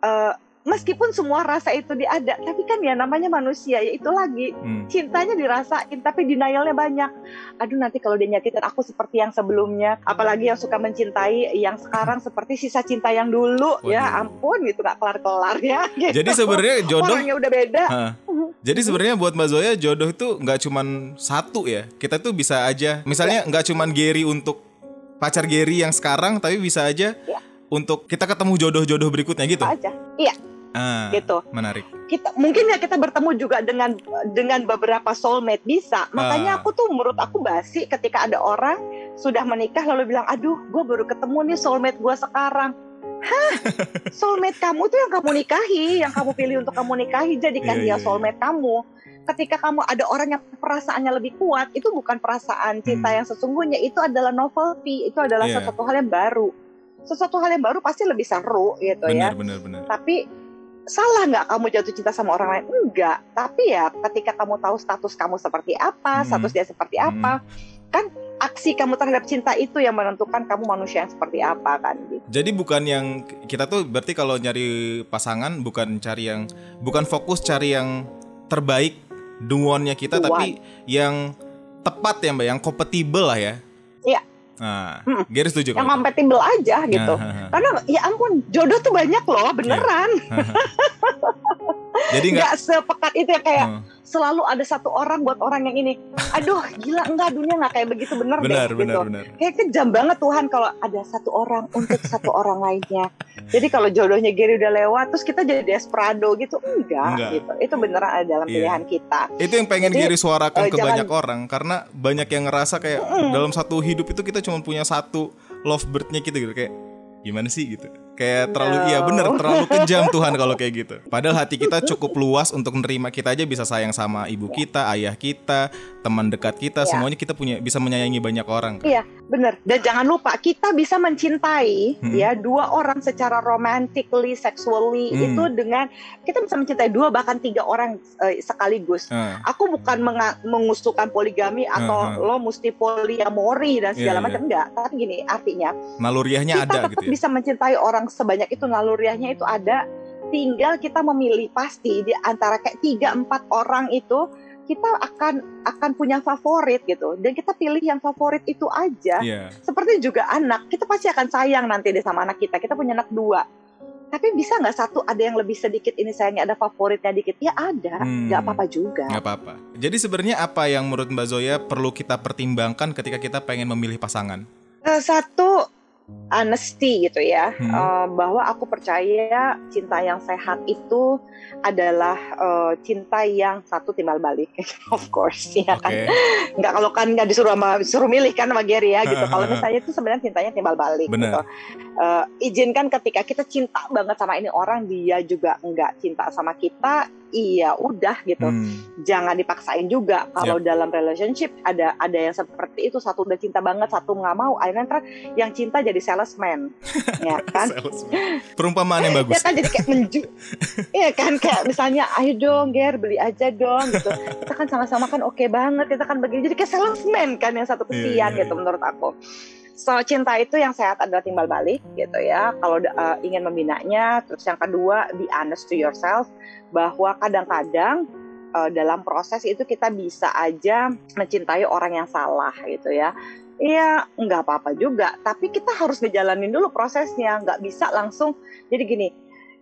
Speaker 1: eh, meskipun semua rasa itu diada, tapi kan ya namanya manusia ya itu lagi
Speaker 2: Hmm.
Speaker 1: cintanya dirasain tapi denialnya banyak. Aduh nanti kalau dia nyakitin aku seperti yang sebelumnya, apalagi yang suka mencintai yang sekarang seperti sisa cinta yang dulu, ya
Speaker 2: Waduh.
Speaker 1: ampun gitu gak kelar-kelar ya. <laughs> Gitu.
Speaker 2: Jadi sebenarnya jodoh
Speaker 1: orangnya udah beda.
Speaker 2: Hah. Jadi sebenarnya buat Mbak Zoya jodoh itu nggak cuman satu ya. Kita tuh bisa aja, misalnya
Speaker 1: Ya.
Speaker 2: nggak cuman Gary untuk pacar Gary yang sekarang, tapi bisa aja
Speaker 1: Ya.
Speaker 2: untuk kita ketemu jodoh-jodoh berikutnya gitu.
Speaker 1: Apa aja
Speaker 2: Ah,
Speaker 1: gitu.
Speaker 2: menarik.
Speaker 1: Kita mungkin ya kita bertemu juga dengan dengan beberapa soulmate bisa.
Speaker 2: Ah.
Speaker 1: Makanya aku tuh menurut aku basi ketika ada orang sudah menikah lalu bilang, aduh, gue baru ketemu nih soulmate gue sekarang. Hah, <laughs> soulmate kamu tuh yang kamu nikahi, yang kamu pilih untuk kamu nikahi, jadikan
Speaker 2: Iya,
Speaker 1: dia
Speaker 2: iya, iya.
Speaker 1: soulmate kamu. Ketika kamu ada orang yang perasaannya lebih kuat, itu bukan perasaan cinta
Speaker 2: Hmm.
Speaker 1: yang sesungguhnya, itu adalah novelty, itu adalah
Speaker 2: Iya.
Speaker 1: sesuatu hal yang baru. Sesuatu hal yang baru pasti lebih seru gitu ya
Speaker 2: Benar, benar, benar.
Speaker 1: tapi salah nggak kamu jatuh cinta sama orang lain enggak tapi ya ketika kamu tahu status kamu seperti apa
Speaker 2: Hmm.
Speaker 1: status dia seperti
Speaker 2: Hmm.
Speaker 1: apa kan aksi kamu terhadap cinta itu yang menentukan kamu manusia yang seperti apa kan gitu
Speaker 2: Jadi bukan yang kita tuh berarti kalau nyari pasangan bukan cari yang bukan fokus cari yang terbaik the one-nya kita
Speaker 1: The
Speaker 2: tapi yang tepat ya Mbak, yang kompatibel lah ya.
Speaker 1: Iya.
Speaker 2: Nah,
Speaker 1: Mm-mm.
Speaker 2: Gary setuju
Speaker 1: yang kompatibel aja gitu
Speaker 2: Nah, ha.
Speaker 1: karena ya ampun jodoh tuh banyak loh beneran <laughs>
Speaker 2: Jadi nggak
Speaker 1: nggak sepekat itu ya kayak
Speaker 2: Hmm.
Speaker 1: Selalu ada satu orang buat orang yang ini aduh gila enggak dunia nggak kayak begitu bener,
Speaker 2: benar
Speaker 1: deh
Speaker 2: benar
Speaker 1: gitu
Speaker 2: benar.
Speaker 1: kayak kejam banget Tuhan kalau ada satu orang untuk satu orang lainnya. Jadi kalau jodohnya Gary udah lewat, terus kita jadi desperado gitu, enggak,
Speaker 2: Enggak.
Speaker 1: gitu. Itu beneran ada dalam
Speaker 2: Iya.
Speaker 1: pilihan kita.
Speaker 2: Itu yang pengen
Speaker 1: Jadi,
Speaker 2: Gary suarakan
Speaker 1: eh,
Speaker 2: ke
Speaker 1: jangan-
Speaker 2: banyak orang karena banyak yang ngerasa kayak dalam satu hidup itu kita cuma punya satu lovebird-nya kita gitu kayak gimana sih gitu. Kayak terlalu
Speaker 1: No.
Speaker 2: iya bener terlalu kejam Tuhan kalau kayak gitu. Padahal hati kita cukup luas untuk menerima kita aja bisa sayang sama ibu kita, ayah kita, teman dekat kita,
Speaker 1: Ya.
Speaker 2: semuanya kita punya bisa menyayangi banyak orang.
Speaker 1: Iya, bener. Dan jangan lupa kita bisa mencintai
Speaker 2: Hmm.
Speaker 1: ya dua orang secara romantically, sexually
Speaker 2: Hmm.
Speaker 1: itu dengan kita bisa mencintai dua bahkan tiga orang eh, sekaligus.
Speaker 2: Ah,
Speaker 1: Aku bukan menga- mengusulkan poligami atau
Speaker 2: Hmm,
Speaker 1: lo mesti poliamori dan
Speaker 2: Iya,
Speaker 1: segala
Speaker 2: iya.
Speaker 1: macam enggak. Tapi gini, artinya
Speaker 2: naluriahnya
Speaker 1: kita
Speaker 2: ada
Speaker 1: tetap
Speaker 2: gitu ya.
Speaker 1: bisa mencintai orang sebanyak itu naluriahnya itu ada tinggal kita memilih pasti di antara kayak tiga empat orang itu kita akan akan punya favorit gitu dan kita pilih yang favorit itu aja
Speaker 2: Iya.
Speaker 1: seperti juga anak kita pasti akan sayang nanti deh sama anak kita kita punya anak dua tapi bisa nggak satu ada yang lebih sedikit ini sayangnya ada favoritnya dikit ya ada
Speaker 2: Hmm.
Speaker 1: nggak apa-apa juga
Speaker 2: nggak apa-apa. Jadi sebenarnya apa yang menurut Mbak Zoya perlu kita pertimbangkan ketika kita pengen memilih pasangan?
Speaker 1: Eh, satu honesty gitu ya
Speaker 2: Hmm.
Speaker 1: uh, bahwa aku percaya cinta yang sehat itu adalah uh, cinta yang satu timbal balik <laughs> of course ya
Speaker 2: Oke.
Speaker 1: kan nggak kalau kan nggak disuruh sama disuruh milih kan sama Gary ya gitu <laughs> kalau misalnya itu sebenarnya cintanya timbal balik
Speaker 2: Benar.
Speaker 1: gitu Uh, izinkan ketika kita cinta banget sama ini orang dia juga nggak cinta sama kita iya udah gitu.
Speaker 2: Hmm.
Speaker 1: jangan dipaksain juga kalau dalam relationship ada ada yang seperti itu. Satu udah cinta banget satu nggak mau. Akhirnya ntar yang cinta jadi salesman. <laughs> Ya kan?
Speaker 2: Salesman. Perumpamaan yang
Speaker 1: ya
Speaker 2: bagus.
Speaker 1: kan jadi kayak menju Iya kan? Kayak misalnya ayo dong Ger beli aja dong gitu. Kita kan sama-sama kan oke banget kita kan begini. Jadi kayak salesman kan yang satu
Speaker 2: Iya,
Speaker 1: kesian
Speaker 2: iya,
Speaker 1: gitu
Speaker 2: iya.
Speaker 1: menurut aku so cinta itu yang sehat adalah timbal balik gitu ya kalau uh, ingin membinanya terus yang kedua be honest to yourself bahwa kadang-kadang uh, dalam proses itu kita bisa aja mencintai orang yang salah gitu ya Iya, nggak apa-apa juga. Tapi kita harus ngejalanin dulu prosesnya. Nggak bisa langsung. Jadi gini,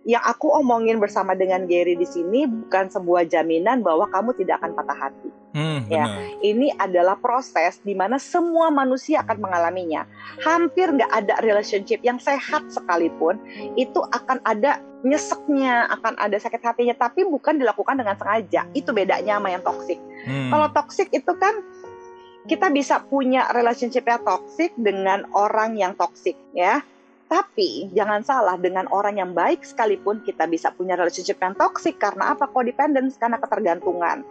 Speaker 1: yang aku omongin bersama dengan Gary di sini bukan sebuah jaminan bahwa kamu tidak akan patah hati.
Speaker 2: Hmm,
Speaker 1: Ya. Ini adalah proses di mana semua manusia akan mengalaminya. Hampir nggak ada relationship yang sehat sekalipun itu akan ada nyeseknya, akan ada sakit hatinya, tapi bukan dilakukan dengan sengaja. Itu bedanya sama yang toksik.
Speaker 2: Hmm.
Speaker 1: Kalau toxic itu kan kita bisa punya relationship yang toxic dengan orang yang toxic ya. Tapi jangan salah dengan orang yang baik sekalipun kita bisa punya relationship yang toxic karena apa? Codependence karena ketergantungan.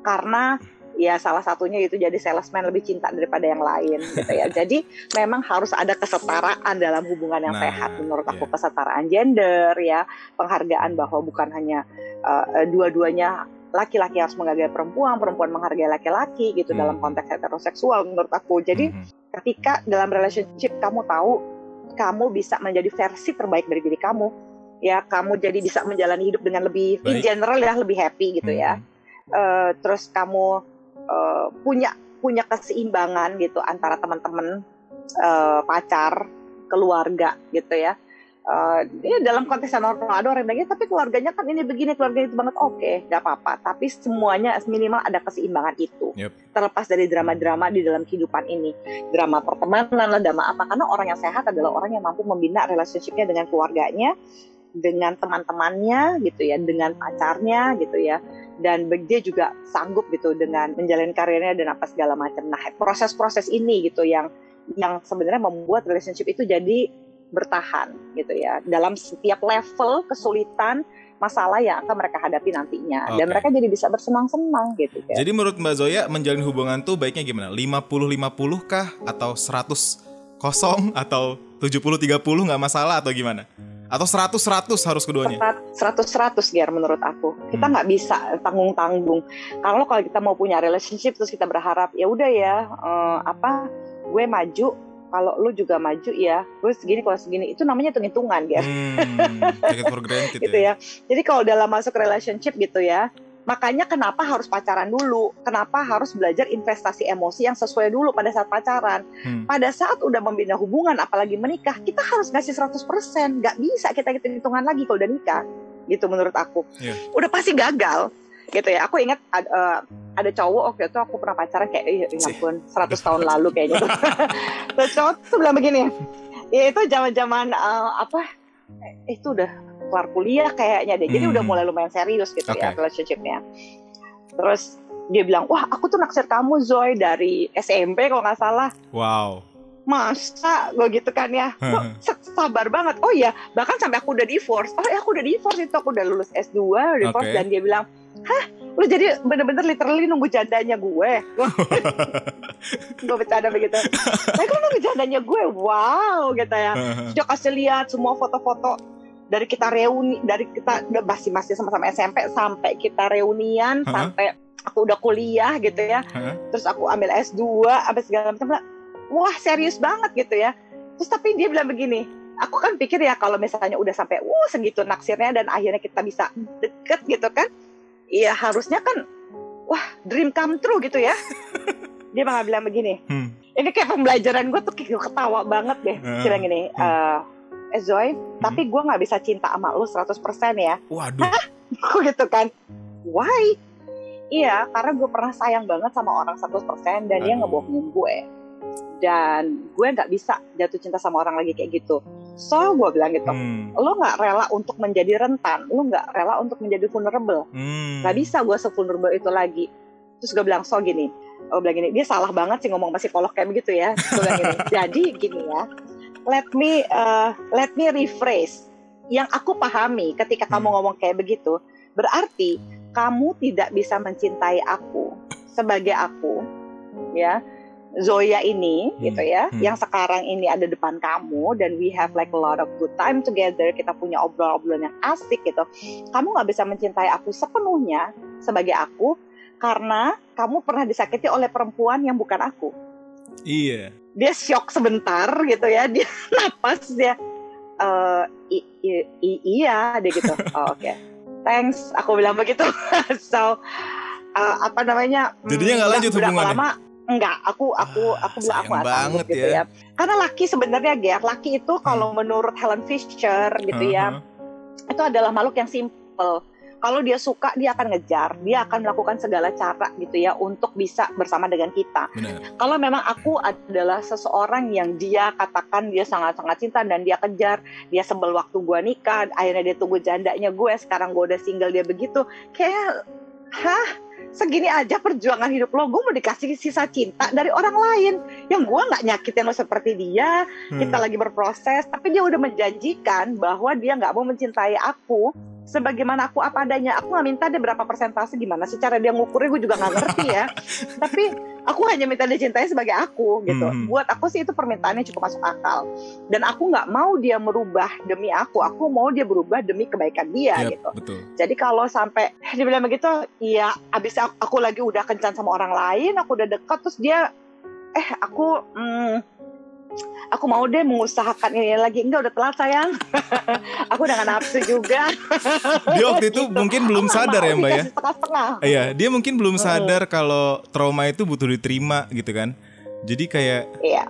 Speaker 1: Karena ya salah satunya itu jadi salesman lebih cinta daripada yang lain gitu ya. <laughs> Jadi memang harus ada kesetaraan dalam hubungan yang
Speaker 2: Nah,
Speaker 1: sehat menurut aku
Speaker 2: iya.
Speaker 1: kesetaraan gender ya, penghargaan bahwa bukan hanya uh, dua-duanya laki-laki harus menghargai perempuan, perempuan menghargai laki-laki gitu
Speaker 2: Hmm.
Speaker 1: dalam konteks heteroseksual menurut aku. Jadi
Speaker 2: Hmm.
Speaker 1: ketika dalam relationship kamu tahu kamu bisa menjadi versi terbaik dari diri kamu, ya kamu jadi bisa menjalani hidup dengan lebih in
Speaker 2: Baik.
Speaker 1: general ya lebih happy gitu ya.
Speaker 2: Hmm.
Speaker 1: Eh, terus kamu eh, punya punya keseimbangan gitu antara teman-teman, eh, pacar, keluarga gitu ya. Eh, ya dalam konteks yang normal ada orang yang "Ya, tapi keluarganya kan ini begini, keluarganya itu banget. Oke, nggak apa-apa. Tapi semuanya minimal ada keseimbangan itu.
Speaker 2: Yep.
Speaker 1: Terlepas dari drama-drama di dalam kehidupan ini, drama pertemanan lah, drama apa. Karena orang yang sehat adalah orang yang mampu membina relationshipnya dengan keluarganya, dengan teman-temannya gitu ya, dengan pacarnya gitu ya. Dan dia juga sanggup gitu dengan menjalani karirnya dan apa segala macam. Nah, proses-proses ini gitu yang yang sebenarnya membuat relationship itu jadi bertahan gitu ya dalam setiap level kesulitan masalah yang akan mereka hadapi nantinya dan
Speaker 2: Oke.
Speaker 1: mereka jadi bisa bersenang-senang gitu ya.
Speaker 2: Jadi menurut Mbak Zoya menjalin hubungan tuh baiknya gimana? 50-50 kah atau 100 kosong atau 70-30 nggak masalah atau gimana? Atau 100-100 harus keduanya?
Speaker 1: 100 100 Ger menurut aku. Kita
Speaker 2: Hmm.
Speaker 1: nggak bisa tanggung-tanggung. Kalau kalau kita mau punya relationship terus kita berharap ya udah ya eh, apa gue maju kalau lu juga maju ya gue segini kalau segini itu namanya hitung-hitungan Ger.
Speaker 2: Hmm, take it for granted <laughs>
Speaker 1: gitu
Speaker 2: ya.
Speaker 1: ya. Jadi kalau dalam masuk relationship gitu ya, makanya kenapa harus pacaran dulu? Kenapa harus belajar investasi emosi yang sesuai dulu pada saat pacaran?
Speaker 2: Hmm.
Speaker 1: Pada saat udah membina hubungan, apalagi menikah, kita harus ngasih 100%. Nggak bisa kita hitung-hitungan lagi kalau udah nikah. Gitu menurut aku.
Speaker 2: Iya.
Speaker 1: Udah pasti gagal. Gitu ya. Aku ingat eh, ada cowok waktu itu aku pernah pacaran kayak, "Ih, ya ampun, 100 tahun lalu kayaknya. tuh. <laughs> Terus cowok tuh bilang begini, ya itu zaman-zaman eh, apa, eh, itu udah keluar kuliah kayaknya deh. Jadi
Speaker 2: Hmm.
Speaker 1: udah mulai lumayan serius gitu ya
Speaker 2: Oke.
Speaker 1: relationshipnya. Terus dia bilang, wah aku tuh naksir kamu Zoe dari SMP kalau nggak salah.
Speaker 2: Wow.
Speaker 1: Masa gue gitu kan ya Kok sa- sabar banget Oh iya bahkan sampai aku udah divorce Oh ya aku udah divorce itu Aku udah lulus S2 udah divorce
Speaker 2: Oke.
Speaker 1: Dan dia bilang Hah? Lu jadi bener-bener literally nunggu jandanya gue? <laughs> Gue bercanda begitu. Tapi lu nunggu jandanya gue? Wow gitu ya. <laughs> Dia kasih lihat semua foto-foto dari kita reuni dari kita udah masih masih sama-sama SMP sampai kita reunian
Speaker 2: Hah?
Speaker 1: sampai aku udah kuliah gitu ya.
Speaker 2: Hah?
Speaker 1: terus aku ambil S2 sampai segala macam wah serius banget gitu ya. Terus tapi dia bilang begini aku kan pikir ya kalau misalnya udah sampai wah segitu naksirnya dan akhirnya kita bisa deket gitu kan iya harusnya kan wah dream come true gitu ya. <laughs> Dia malah bilang begini
Speaker 2: Hmm.
Speaker 1: ini kayak pembelajaran gue tuh kayak ketawa banget deh.
Speaker 2: Hmm.
Speaker 1: dia bilang gini eh eh Zoe tapi gue nggak bisa cinta sama lu 100% ya.
Speaker 2: Waduh.
Speaker 1: Aku <laughs> gitu kan. Why? Iya karena gue pernah sayang banget sama orang 100% dan dia
Speaker 2: Aduh.
Speaker 1: ngebohongin gue. Dan gue nggak bisa jatuh cinta sama orang lagi kayak gitu so gue bilang gitu
Speaker 2: Hmm.
Speaker 1: lo nggak rela untuk menjadi rentan lo nggak rela untuk menjadi vulnerable
Speaker 2: Hmm.
Speaker 1: nggak bisa gue se-vulnerable itu lagi terus gue bilang so gini gue bilang gini dia salah banget sih ngomong sama psikolog kayak begitu ya gue bilang gini <laughs> jadi gini ya let me uh, let me rephrase yang aku pahami ketika kamu
Speaker 2: Hmm.
Speaker 1: ngomong kayak begitu berarti kamu tidak bisa mencintai aku sebagai aku ya Zoya ini
Speaker 2: Hmm,
Speaker 1: gitu ya
Speaker 2: hmm.
Speaker 1: yang sekarang ini ada depan kamu dan we have like a lot of good time together kita punya obrolan-obrolan yang asik gitu kamu nggak bisa mencintai aku sepenuhnya sebagai aku karena kamu pernah disakiti oleh perempuan yang bukan aku
Speaker 2: Iya.
Speaker 1: dia shock sebentar gitu ya dia <laughs> napas dia eh i- i- i- iya dia gitu <laughs> oh, oke thanks aku bilang begitu <laughs> so eh, apa namanya hmm,
Speaker 2: Jadinya nggak lanjut
Speaker 1: berapa
Speaker 2: hubungannya?
Speaker 1: lama enggak aku aku
Speaker 2: Ah,
Speaker 1: aku bilang aku
Speaker 2: banget
Speaker 1: gitu
Speaker 2: ya.
Speaker 1: ya. karena laki sebenarnya Ger laki itu kalau menurut Helen Fisher gitu ya
Speaker 2: Uh-huh.
Speaker 1: itu adalah makhluk yang simple. Kalau dia suka, dia akan ngejar, dia akan melakukan segala cara gitu ya untuk bisa bersama dengan kita.
Speaker 2: Benar.
Speaker 1: Kalau memang aku adalah seseorang yang dia katakan dia sangat-sangat cinta dan dia kejar, dia sebel waktu gua nikah, akhirnya dia tunggu jandanya gue, sekarang gue udah single dia begitu, kayak hah segini aja perjuangan hidup lo, gue mau dikasih sisa cinta dari orang lain. Yang gue nggak nyakitin lo seperti dia, kita
Speaker 2: Hmm.
Speaker 1: lagi berproses tapi dia udah menjanjikan bahwa dia nggak mau mencintai aku. Sebagaimana aku apa adanya aku nggak minta dia berapa persentase gimana sih cara dia ngukurnya gue juga nggak ngerti ya. <laughs> Tapi aku hanya minta dia cintai sebagai aku gitu
Speaker 2: Hmm.
Speaker 1: buat aku sih itu permintaannya cukup masuk akal dan aku nggak mau dia merubah demi aku aku mau dia berubah demi kebaikan dia
Speaker 2: Yap,
Speaker 1: gitu
Speaker 2: betul.
Speaker 1: jadi kalau sampai dia bilang begitu, ya abis aku, aku lagi udah kencan sama orang lain, aku udah dekat, terus dia, eh aku, hmm, aku mau deh mengusahakan ini lagi. Enggak udah telat sayang, <laughs> aku udah gak nafsu juga.
Speaker 2: Dia waktu itu
Speaker 1: Gitu.
Speaker 2: mungkin belum
Speaker 1: Aku
Speaker 2: sadar ya Mbak ya. Iya, dia mungkin belum
Speaker 1: Mm-mm.
Speaker 2: sadar kalau trauma itu butuh diterima gitu kan. Jadi kayak
Speaker 1: Iya.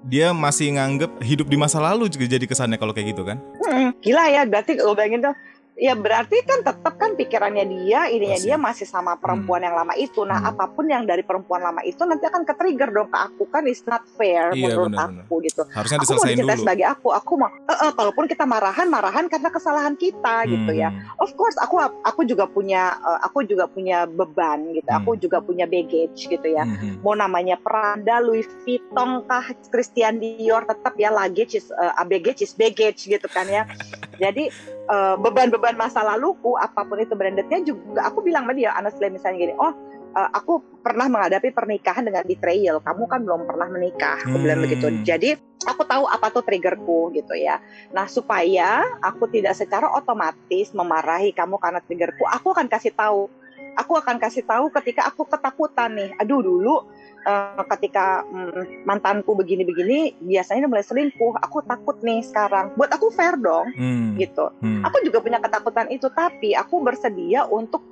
Speaker 2: dia masih nganggep hidup di masa lalu juga jadi kesannya kalau kayak gitu kan.
Speaker 1: Hmm, gila ya, berarti lo bayangin tuh, ya berarti kan tetap kan pikirannya dia, ininya
Speaker 2: Pasti.
Speaker 1: dia masih sama perempuan yang lama itu. Nah,
Speaker 2: Hmm.
Speaker 1: apa pun yang dari perempuan lama itu nanti akan ke-trigger dong ke aku kan it's not fair
Speaker 2: Iya,
Speaker 1: menurut
Speaker 2: benar-benar.
Speaker 1: aku gitu.
Speaker 2: Harusnya
Speaker 1: aku mau dicintai
Speaker 2: dulu.
Speaker 1: sebagai aku aku mau eh, eh, kalaupun kita marahan marahan karena kesalahan kita gitu ya
Speaker 2: Hmm.
Speaker 1: of course aku aku juga punya eh, aku juga punya beban gitu
Speaker 2: Hmm.
Speaker 1: aku juga punya baggage gitu ya
Speaker 2: Mhm.
Speaker 1: mau namanya Prada Louis Vuitton kah Christian Dior tetap ya luggage is eh, baggage is baggage gitu kan ya <laughs> jadi eh, beban-beban masa laluku apa pun itu brandednya juga aku bilang sama dia honestly misalnya gini oh eh, aku pernah menghadapi pernikahan dengan betrayal kamu kan belum pernah menikah aku bilang
Speaker 2: Hmm.
Speaker 1: begitu. Jadi aku tahu apa tuh triggerku gitu ya. Nah supaya aku tidak secara otomatis memarahi kamu karena triggerku aku akan kasih tahu aku akan kasih tahu ketika aku ketakutan nih. Aduh dulu eh, ketika mm, mantanku begini-begini biasanya mulai selingkuh aku takut nih sekarang buat aku fair dong
Speaker 2: Hmm.
Speaker 1: gitu
Speaker 2: Hmm.
Speaker 1: aku juga punya ketakutan itu tapi aku bersedia untuk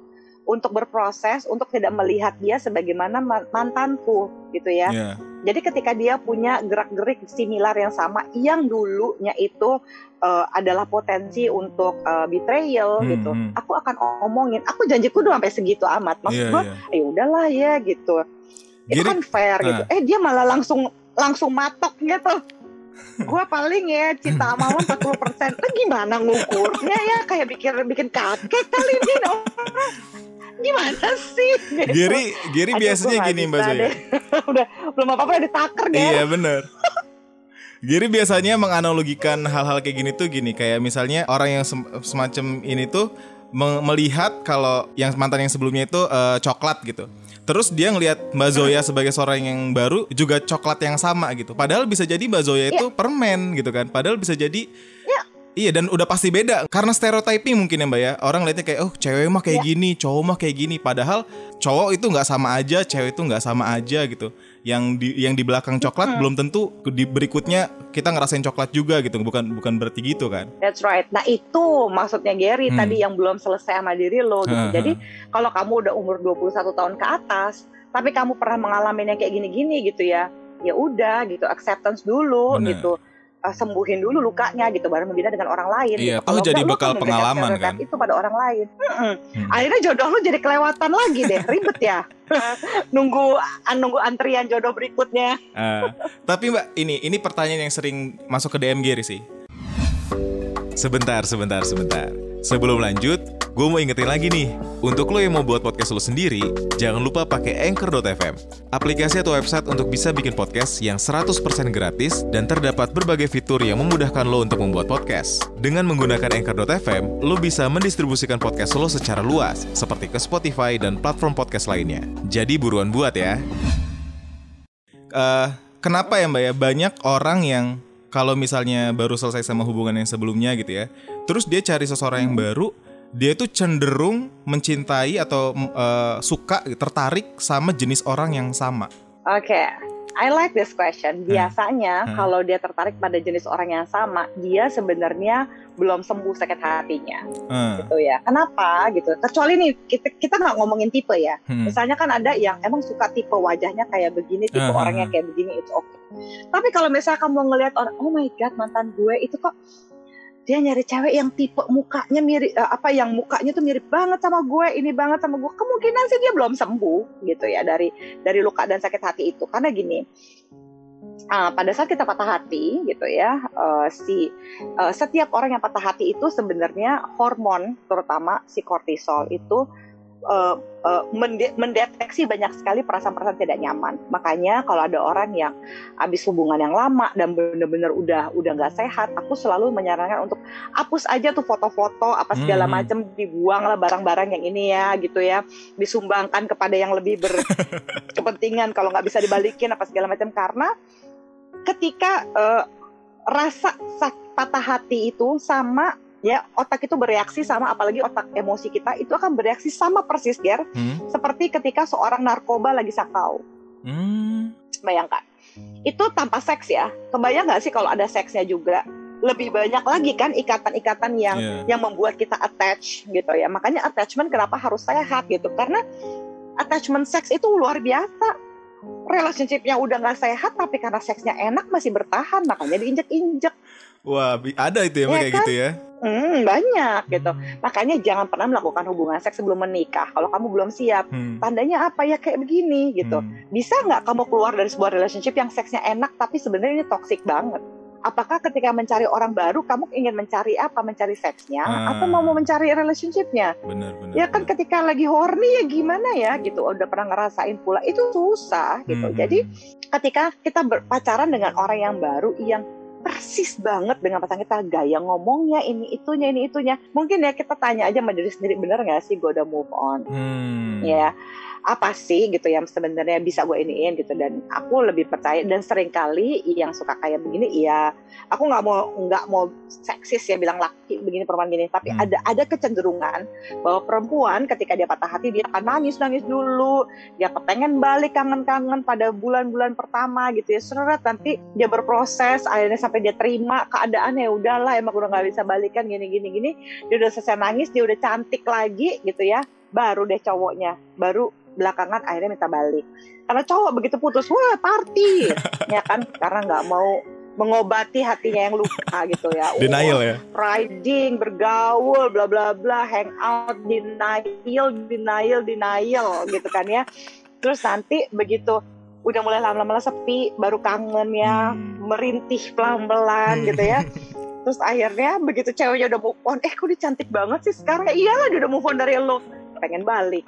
Speaker 1: untuk berproses untuk tidak melihat dia sebagaimana ma- mantanku gitu ya
Speaker 2: Iya.
Speaker 1: jadi ketika dia punya gerak-gerik similar yang sama yang dulunya itu eh, adalah potensi untuk eh, betrayal
Speaker 2: Hmm,
Speaker 1: gitu
Speaker 2: hmm.
Speaker 1: aku akan omongin aku janjiku udah sampai segitu amat maksud gua
Speaker 2: iya.
Speaker 1: ya udahlah ya gitu itu
Speaker 2: Jadi-
Speaker 1: kan fair gitu.
Speaker 2: Nah.
Speaker 1: eh dia malah langsung langsung matok gitu. Gua paling ya cinta sama lo 40 persen. Gimana ngukurnya ya? Kayak bikin bikin kaget kali ini dong gimana sih? Gitu.
Speaker 2: Giri, Giri
Speaker 1: Aduh,
Speaker 2: biasanya gini Mbak Zoya. <laughs>
Speaker 1: udah belum apa apa udah ditaker deh.
Speaker 2: Iya bener. Giri biasanya menganalogikan hal-hal kayak gini tuh gini. Kayak misalnya orang yang sem- semacam ini tuh me- Melihat kalau yang mantan yang sebelumnya itu eh, coklat gitu Terus dia ngelihat Mbak Zoya sebagai seorang yang baru juga coklat yang sama gitu. Padahal bisa jadi Mbak Zoya itu permen gitu kan. Padahal bisa jadi Iya dan udah pasti beda karena stereotyping mungkin ya mbak ya orang lihatnya kayak oh cewek mah kayak gini cowok mah kayak gini padahal cowok itu nggak sama aja cewek itu nggak sama aja gitu yang di yang di belakang coklat belum tentu di berikutnya kita ngerasain coklat juga gitu bukan bukan berarti gitu kan
Speaker 1: That's right. Nah itu maksudnya Gary
Speaker 2: Hmm.
Speaker 1: tadi yang belum selesai sama diri lo gitu. Jadi kalau kamu udah umur 21 tahun ke atas, tapi kamu pernah mengalami yang kayak gini-gini gitu ya, ya udah gitu, acceptance dulu
Speaker 2: Bener.
Speaker 1: gitu. Uh, sembuhin dulu lukanya gitu baru membina dengan orang lain.
Speaker 2: Iya,
Speaker 1: gitu.
Speaker 2: toh
Speaker 1: Kalau
Speaker 2: jadi
Speaker 1: enggak,
Speaker 2: bekal pengalaman kan?
Speaker 1: Itu pada orang lain.
Speaker 2: Hmm.
Speaker 1: Akhirnya jodoh lu jadi kelewatan lagi deh, <laughs> ribet ya. <laughs> nunggu nunggu antrian jodoh berikutnya.
Speaker 2: Ah, tapi Mbak, ini ini pertanyaan yang sering masuk ke DM Gary sih. Sebentar, sebentar, sebentar. Sebelum lanjut, gue mau ingetin lagi nih. Untuk lo yang mau buat podcast lo sendiri, jangan lupa pakai Anchor.fm. Aplikasi atau website untuk bisa bikin podcast yang 100% gratis dan terdapat berbagai fitur yang memudahkan lo untuk membuat podcast. Dengan menggunakan Anchor.fm, lo bisa mendistribusikan podcast lo secara luas, seperti ke Spotify dan platform podcast lainnya. Jadi buruan buat ya. Eh, kenapa ya Mbak ya banyak orang yang kalau misalnya baru selesai sama hubungan yang sebelumnya gitu ya, terus dia cari seseorang yang baru, dia tuh cenderung mencintai atau eh, suka tertarik sama jenis orang yang sama.
Speaker 1: Oke, I like this question. Biasanya
Speaker 2: Hmm.
Speaker 1: kalau dia tertarik pada jenis orang yang sama, dia sebenarnya belum sembuh sakit hatinya,
Speaker 2: Eh,
Speaker 1: gitu ya. Kenapa gitu? Kecuali nih kita kita nggak ngomongin tipe ya.
Speaker 2: hmm.
Speaker 1: Misalnya kan ada yang emang suka tipe wajahnya kayak begini, tipe
Speaker 2: Uh-huh.
Speaker 1: orangnya kayak begini, itu oke. Tapi kalau misalnya kamu ngelihat orang, oh my god mantan gue itu kok dia nyari cewek yang tipe mukanya mirip eh, apa yang mukanya tuh mirip banget sama gue, ini banget sama gue. Kemungkinan sih dia belum sembuh gitu ya dari dari luka dan sakit hati itu. Karena gini, ah, pada saat kita patah hati gitu ya, eh, si eh, setiap orang yang patah hati itu sebenarnya hormon terutama si kortisol itu eh, eh, mende- mendeteksi banyak sekali perasaan-perasaan tidak nyaman. Makanya kalau ada orang yang habis hubungan yang lama dan benar-benar udah udah nggak sehat, aku selalu menyarankan untuk hapus aja tuh foto-foto apa segala
Speaker 2: Hmm.
Speaker 1: macam dibuang lah barang-barang yang ini ya gitu ya, disumbangkan kepada yang lebih berkepentingan <laughs> kalau nggak bisa dibalikin apa segala macam karena ketika eh, rasa sak- patah hati itu sama ya otak itu bereaksi sama apalagi otak emosi kita itu akan bereaksi sama persis Ger
Speaker 2: Hmm.
Speaker 1: seperti ketika seorang narkoba lagi sakau
Speaker 2: Hmm.
Speaker 1: bayangkan itu tanpa seks ya kebayang nggak sih kalau ada seksnya juga lebih banyak lagi kan ikatan-ikatan yang
Speaker 2: Iya.
Speaker 1: yang membuat kita attach gitu ya makanya attachment kenapa harus sehat gitu karena attachment seks itu luar biasa relationshipnya udah nggak sehat tapi karena seksnya enak masih bertahan makanya diinjek-injek
Speaker 2: Wah, ada itu ya
Speaker 1: Iya
Speaker 2: kayak
Speaker 1: kan?
Speaker 2: gitu ya.
Speaker 1: Hmm, banyak gitu makanya jangan pernah melakukan hubungan seks sebelum menikah kalau kamu belum siap
Speaker 2: Hmm.
Speaker 1: tandanya apa ya kayak begini gitu
Speaker 2: Hmm.
Speaker 1: bisa nggak kamu keluar dari sebuah relationship yang seksnya enak tapi sebenarnya ini toxic banget apakah ketika mencari orang baru kamu ingin mencari apa mencari seksnya
Speaker 2: Ah.
Speaker 1: atau mau mau mencari relationshipnya
Speaker 2: Benar, benar.
Speaker 1: ya kan
Speaker 2: benar.
Speaker 1: ketika lagi horny ya gimana ya gitu udah pernah ngerasain pula itu susah gitu
Speaker 2: Hmm.
Speaker 1: jadi ketika kita berpacaran dengan orang yang baru yang persis banget dengan pasangan kita. Gaya ngomongnya ini itunya ini itunya. Mungkin ya kita tanya aja sama diri sendiri bener nggak sih gue udah move on?
Speaker 2: Hmm.
Speaker 1: ya apa sih gitu yang sebenarnya bisa gue iniin gitu. Dan aku lebih percaya dan sering kali yang suka kayak begini ya aku nggak mau nggak mau seksis ya bilang laki begini perempuan gini. Tapi
Speaker 2: Hmm.
Speaker 1: ada ada kecenderungan bahwa perempuan ketika dia patah hati dia akan nangis nangis dulu. Dia kepengen balik kangen-kangen pada bulan-bulan pertama gitu ya. Seret nanti dia berproses akhirnya sampai dia terima keadaannya ya udahlah emang udah nggak bisa balikan gini gini gini. Dia udah selesai nangis dia udah cantik lagi gitu ya. Baru deh cowoknya baru belakangan akhirnya minta balik. Karena cowok begitu putus wah party. <laughs> Ya kan? Karena nggak mau mengobati hatinya yang luka gitu ya. <laughs>
Speaker 2: Denial ya.
Speaker 1: riding bergaul bla bla bla hang out denial denial denial gitu kan ya. Terus nanti begitu udah mulai lama-lama sepi baru kangen ya
Speaker 2: Hmm.
Speaker 1: merintih pelan-pelan gitu ya. <laughs> Terus akhirnya begitu ceweknya udah move on eh kok dia cantik banget sih sekarang? Ya iyalah dia udah move on dari lo. Pengen balik.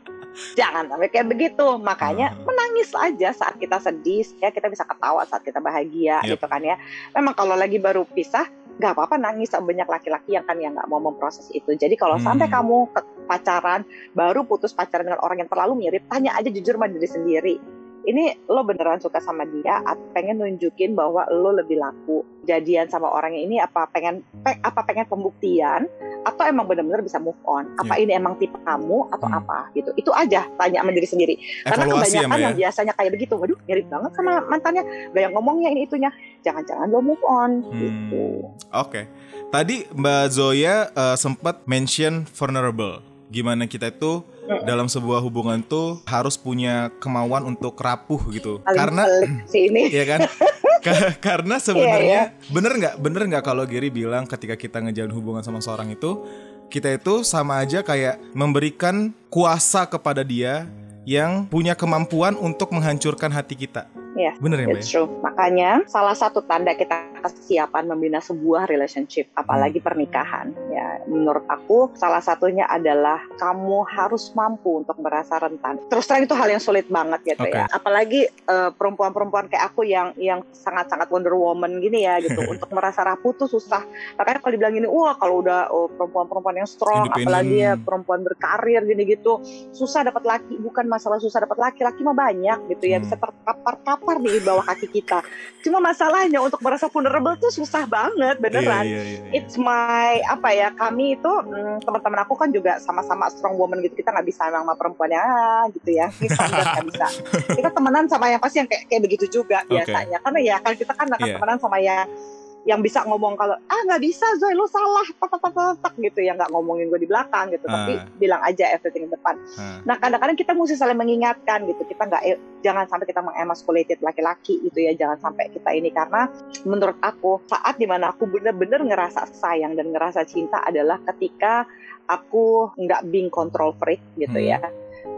Speaker 1: Jangan sampai kayak begitu. Makanya
Speaker 2: Hmm.
Speaker 1: menangis aja saat kita sedih ya kita bisa ketawa saat kita bahagia
Speaker 2: Yep.
Speaker 1: gitu kan ya. Memang kalau lagi baru pisah nggak apa-apa nangis banyak laki-laki yang kan yang nggak mau memproses itu. Jadi kalau
Speaker 2: Hmm.
Speaker 1: sampai kamu ke pacaran baru putus pacaran dengan orang yang terlalu mirip tanya aja jujur sama diri sendiri ini lo beneran suka sama dia atau pengen nunjukin bahwa lo lebih laku jadian sama orang ini apa pengen pe- apa pengen pembuktian atau emang bener-bener bisa move on apa ini emang tipe kamu atau
Speaker 2: Hmm.
Speaker 1: apa gitu itu aja tanya sama diri sendiri karena
Speaker 2: Evaluasi ya
Speaker 1: kebanyakan
Speaker 2: ya.
Speaker 1: yang biasanya kayak begitu waduh mirip banget sama mantannya gaya ngomongnya ini itunya jangan-jangan lo move on gitu
Speaker 2: Hmm. Oke. Tadi Mbak Zoya eh, sempat mention vulnerable. Gimana kita itu. Dalam sebuah hubungan tuh harus punya kemauan untuk rapuh gitu.
Speaker 1: Paling
Speaker 2: Karena <clears throat>
Speaker 1: ini
Speaker 2: ya kan? <laughs> Ka- karena sebenarnya bener nggak bener nggak kalau Gary bilang ketika kita ngejalin hubungan sama seorang itu kita itu sama aja kayak memberikan kuasa kepada dia yang punya kemampuan untuk menghancurkan hati kita.
Speaker 1: Iya,
Speaker 2: Bener ya, Mbak?
Speaker 1: It's true. Makanya salah satu tanda kita kesiapan membina sebuah relationship, apalagi
Speaker 2: Hmm.
Speaker 1: pernikahan. Ya, menurut aku salah satunya adalah kamu harus mampu untuk merasa rentan. Terus terang itu hal yang sulit banget gitu
Speaker 2: Oke.
Speaker 1: ya. Apalagi eh, perempuan-perempuan kayak aku yang yang sangat-sangat Wonder Woman gini ya gitu. <laughs> untuk merasa rapuh tuh susah. Makanya kalau dibilang gini, wah kalau udah oh, perempuan-perempuan yang strong, apalagi ya perempuan berkarir gini gitu, susah dapat laki. Bukan masalah susah dapat laki, laki mah banyak gitu ya.
Speaker 2: Hmm.
Speaker 1: Bisa terkapar-kapar di bawah kaki kita. Cuma masalahnya untuk merasa vulnerable tuh susah banget beneran.
Speaker 2: Iya, iya, iya, iya.
Speaker 1: It's my apa ya kami itu mm, teman-teman aku kan juga sama-sama strong woman gitu kita nggak bisa emang sama perempuan yang ah, gitu ya kita nggak bisa <laughs> kita temenan sama yang pasti yang kayak, kayak begitu juga
Speaker 2: Oke.
Speaker 1: biasanya karena ya kan kita kan akan
Speaker 2: Iya.
Speaker 1: temenan sama yang yang bisa ngomong kalau ah nggak bisa Zoe lu salah tak tak tak tak, gitu ya nggak ngomongin gue di belakang gitu tapi
Speaker 2: Ah.
Speaker 1: bilang aja everything di depan
Speaker 2: Ah.
Speaker 1: Nah kadang-kadang kita mesti saling mengingatkan gitu. Kita nggak eh, jangan sampai kita mengemasculated laki-laki gitu ya. Jangan sampai kita ini karena menurut aku saat di mana aku bener-bener ngerasa sayang dan ngerasa cinta adalah ketika aku nggak being control freak gitu
Speaker 2: Hmm.
Speaker 1: ya.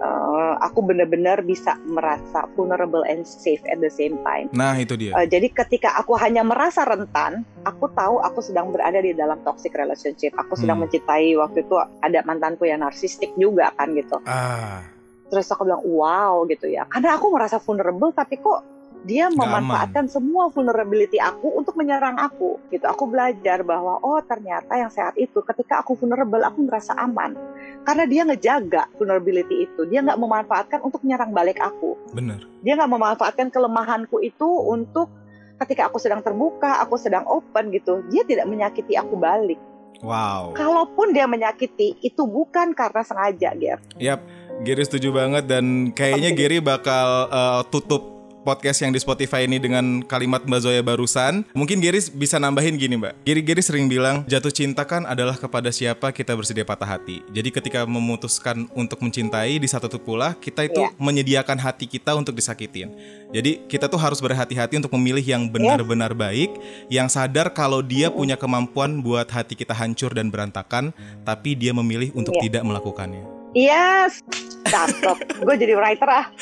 Speaker 1: Eh, aku bener-bener bisa merasa vulnerable and safe at the same time.
Speaker 2: Nah itu dia.
Speaker 1: Eh, jadi ketika aku hanya merasa rentan, aku tahu aku sedang berada di dalam toxic relationship. Aku sedang
Speaker 2: Hmm.
Speaker 1: mencintai waktu itu ada mantanku yang narsistik juga kan gitu
Speaker 2: Ah,
Speaker 1: terus aku bilang wow gitu ya karena aku merasa vulnerable tapi kok dia memanfaatkan semua vulnerability aku untuk menyerang aku. Gitu. Aku belajar bahwa oh ternyata yang sehat itu ketika aku vulnerable aku merasa aman. Karena dia ngejaga vulnerability itu. Dia nggak memanfaatkan untuk menyerang balik aku.
Speaker 2: Bener.
Speaker 1: dia nggak memanfaatkan kelemahanku itu untuk ketika aku sedang terbuka aku sedang open gitu. Dia tidak menyakiti aku balik.
Speaker 2: Wow.
Speaker 1: kalaupun dia menyakiti itu bukan karena sengaja Ger.
Speaker 2: Yap, Gary setuju banget dan kayaknya. Gary bakal uh, tutup podcast yang di Spotify ini dengan kalimat Mbak Zoya barusan. Mungkin Gary bisa nambahin gini Mbak. Gary sering bilang jatuh cinta kan adalah kepada siapa kita bersedia patah hati. Jadi ketika memutuskan untuk mencintai di satu itu pula kita itu
Speaker 1: Iya.
Speaker 2: menyediakan hati kita untuk disakitin. Jadi kita tuh harus berhati-hati untuk memilih yang benar-benar baik, yang sadar kalau dia punya kemampuan buat hati kita hancur dan berantakan, tapi dia memilih untuk
Speaker 1: Iya.
Speaker 2: tidak melakukannya.
Speaker 1: Yes, cakep. Gue jadi writer ah. <laughs>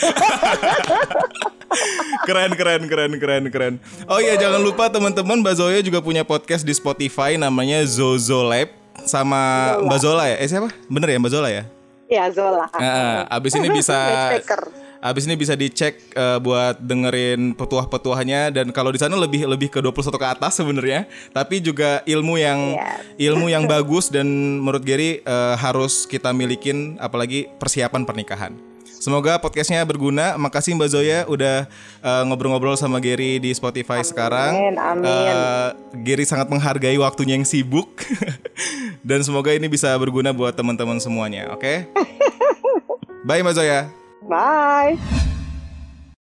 Speaker 2: keren keren keren keren keren oh iya jangan lupa teman-teman Mbak Zoya juga punya podcast di Spotify namanya Zozo Lab sama
Speaker 1: Zola.
Speaker 2: Mbak Zola ya eh siapa bener ya Mbak Zola ya
Speaker 1: Ya Zola.
Speaker 2: Nah, abis ini <laughs> bisa. Abis ini bisa dicek eh, buat dengerin petuah-petuahnya dan kalau di sana lebih lebih ke 21 ke atas sebenarnya tapi juga ilmu yang
Speaker 1: Yes.
Speaker 2: ilmu yang <laughs> bagus dan menurut Gary eh, harus kita milikin apalagi persiapan pernikahan. Semoga podcastnya berguna. Makasih Mbak Zoya udah eh, ngobrol-ngobrol sama Gary di Spotify sekarang.
Speaker 1: Amin, amin.
Speaker 2: Eh, Gary sangat menghargai waktunya yang sibuk <laughs> dan semoga ini bisa berguna buat teman-teman semuanya. Oke? <laughs> Bye Mbak Zoya.
Speaker 1: Bye.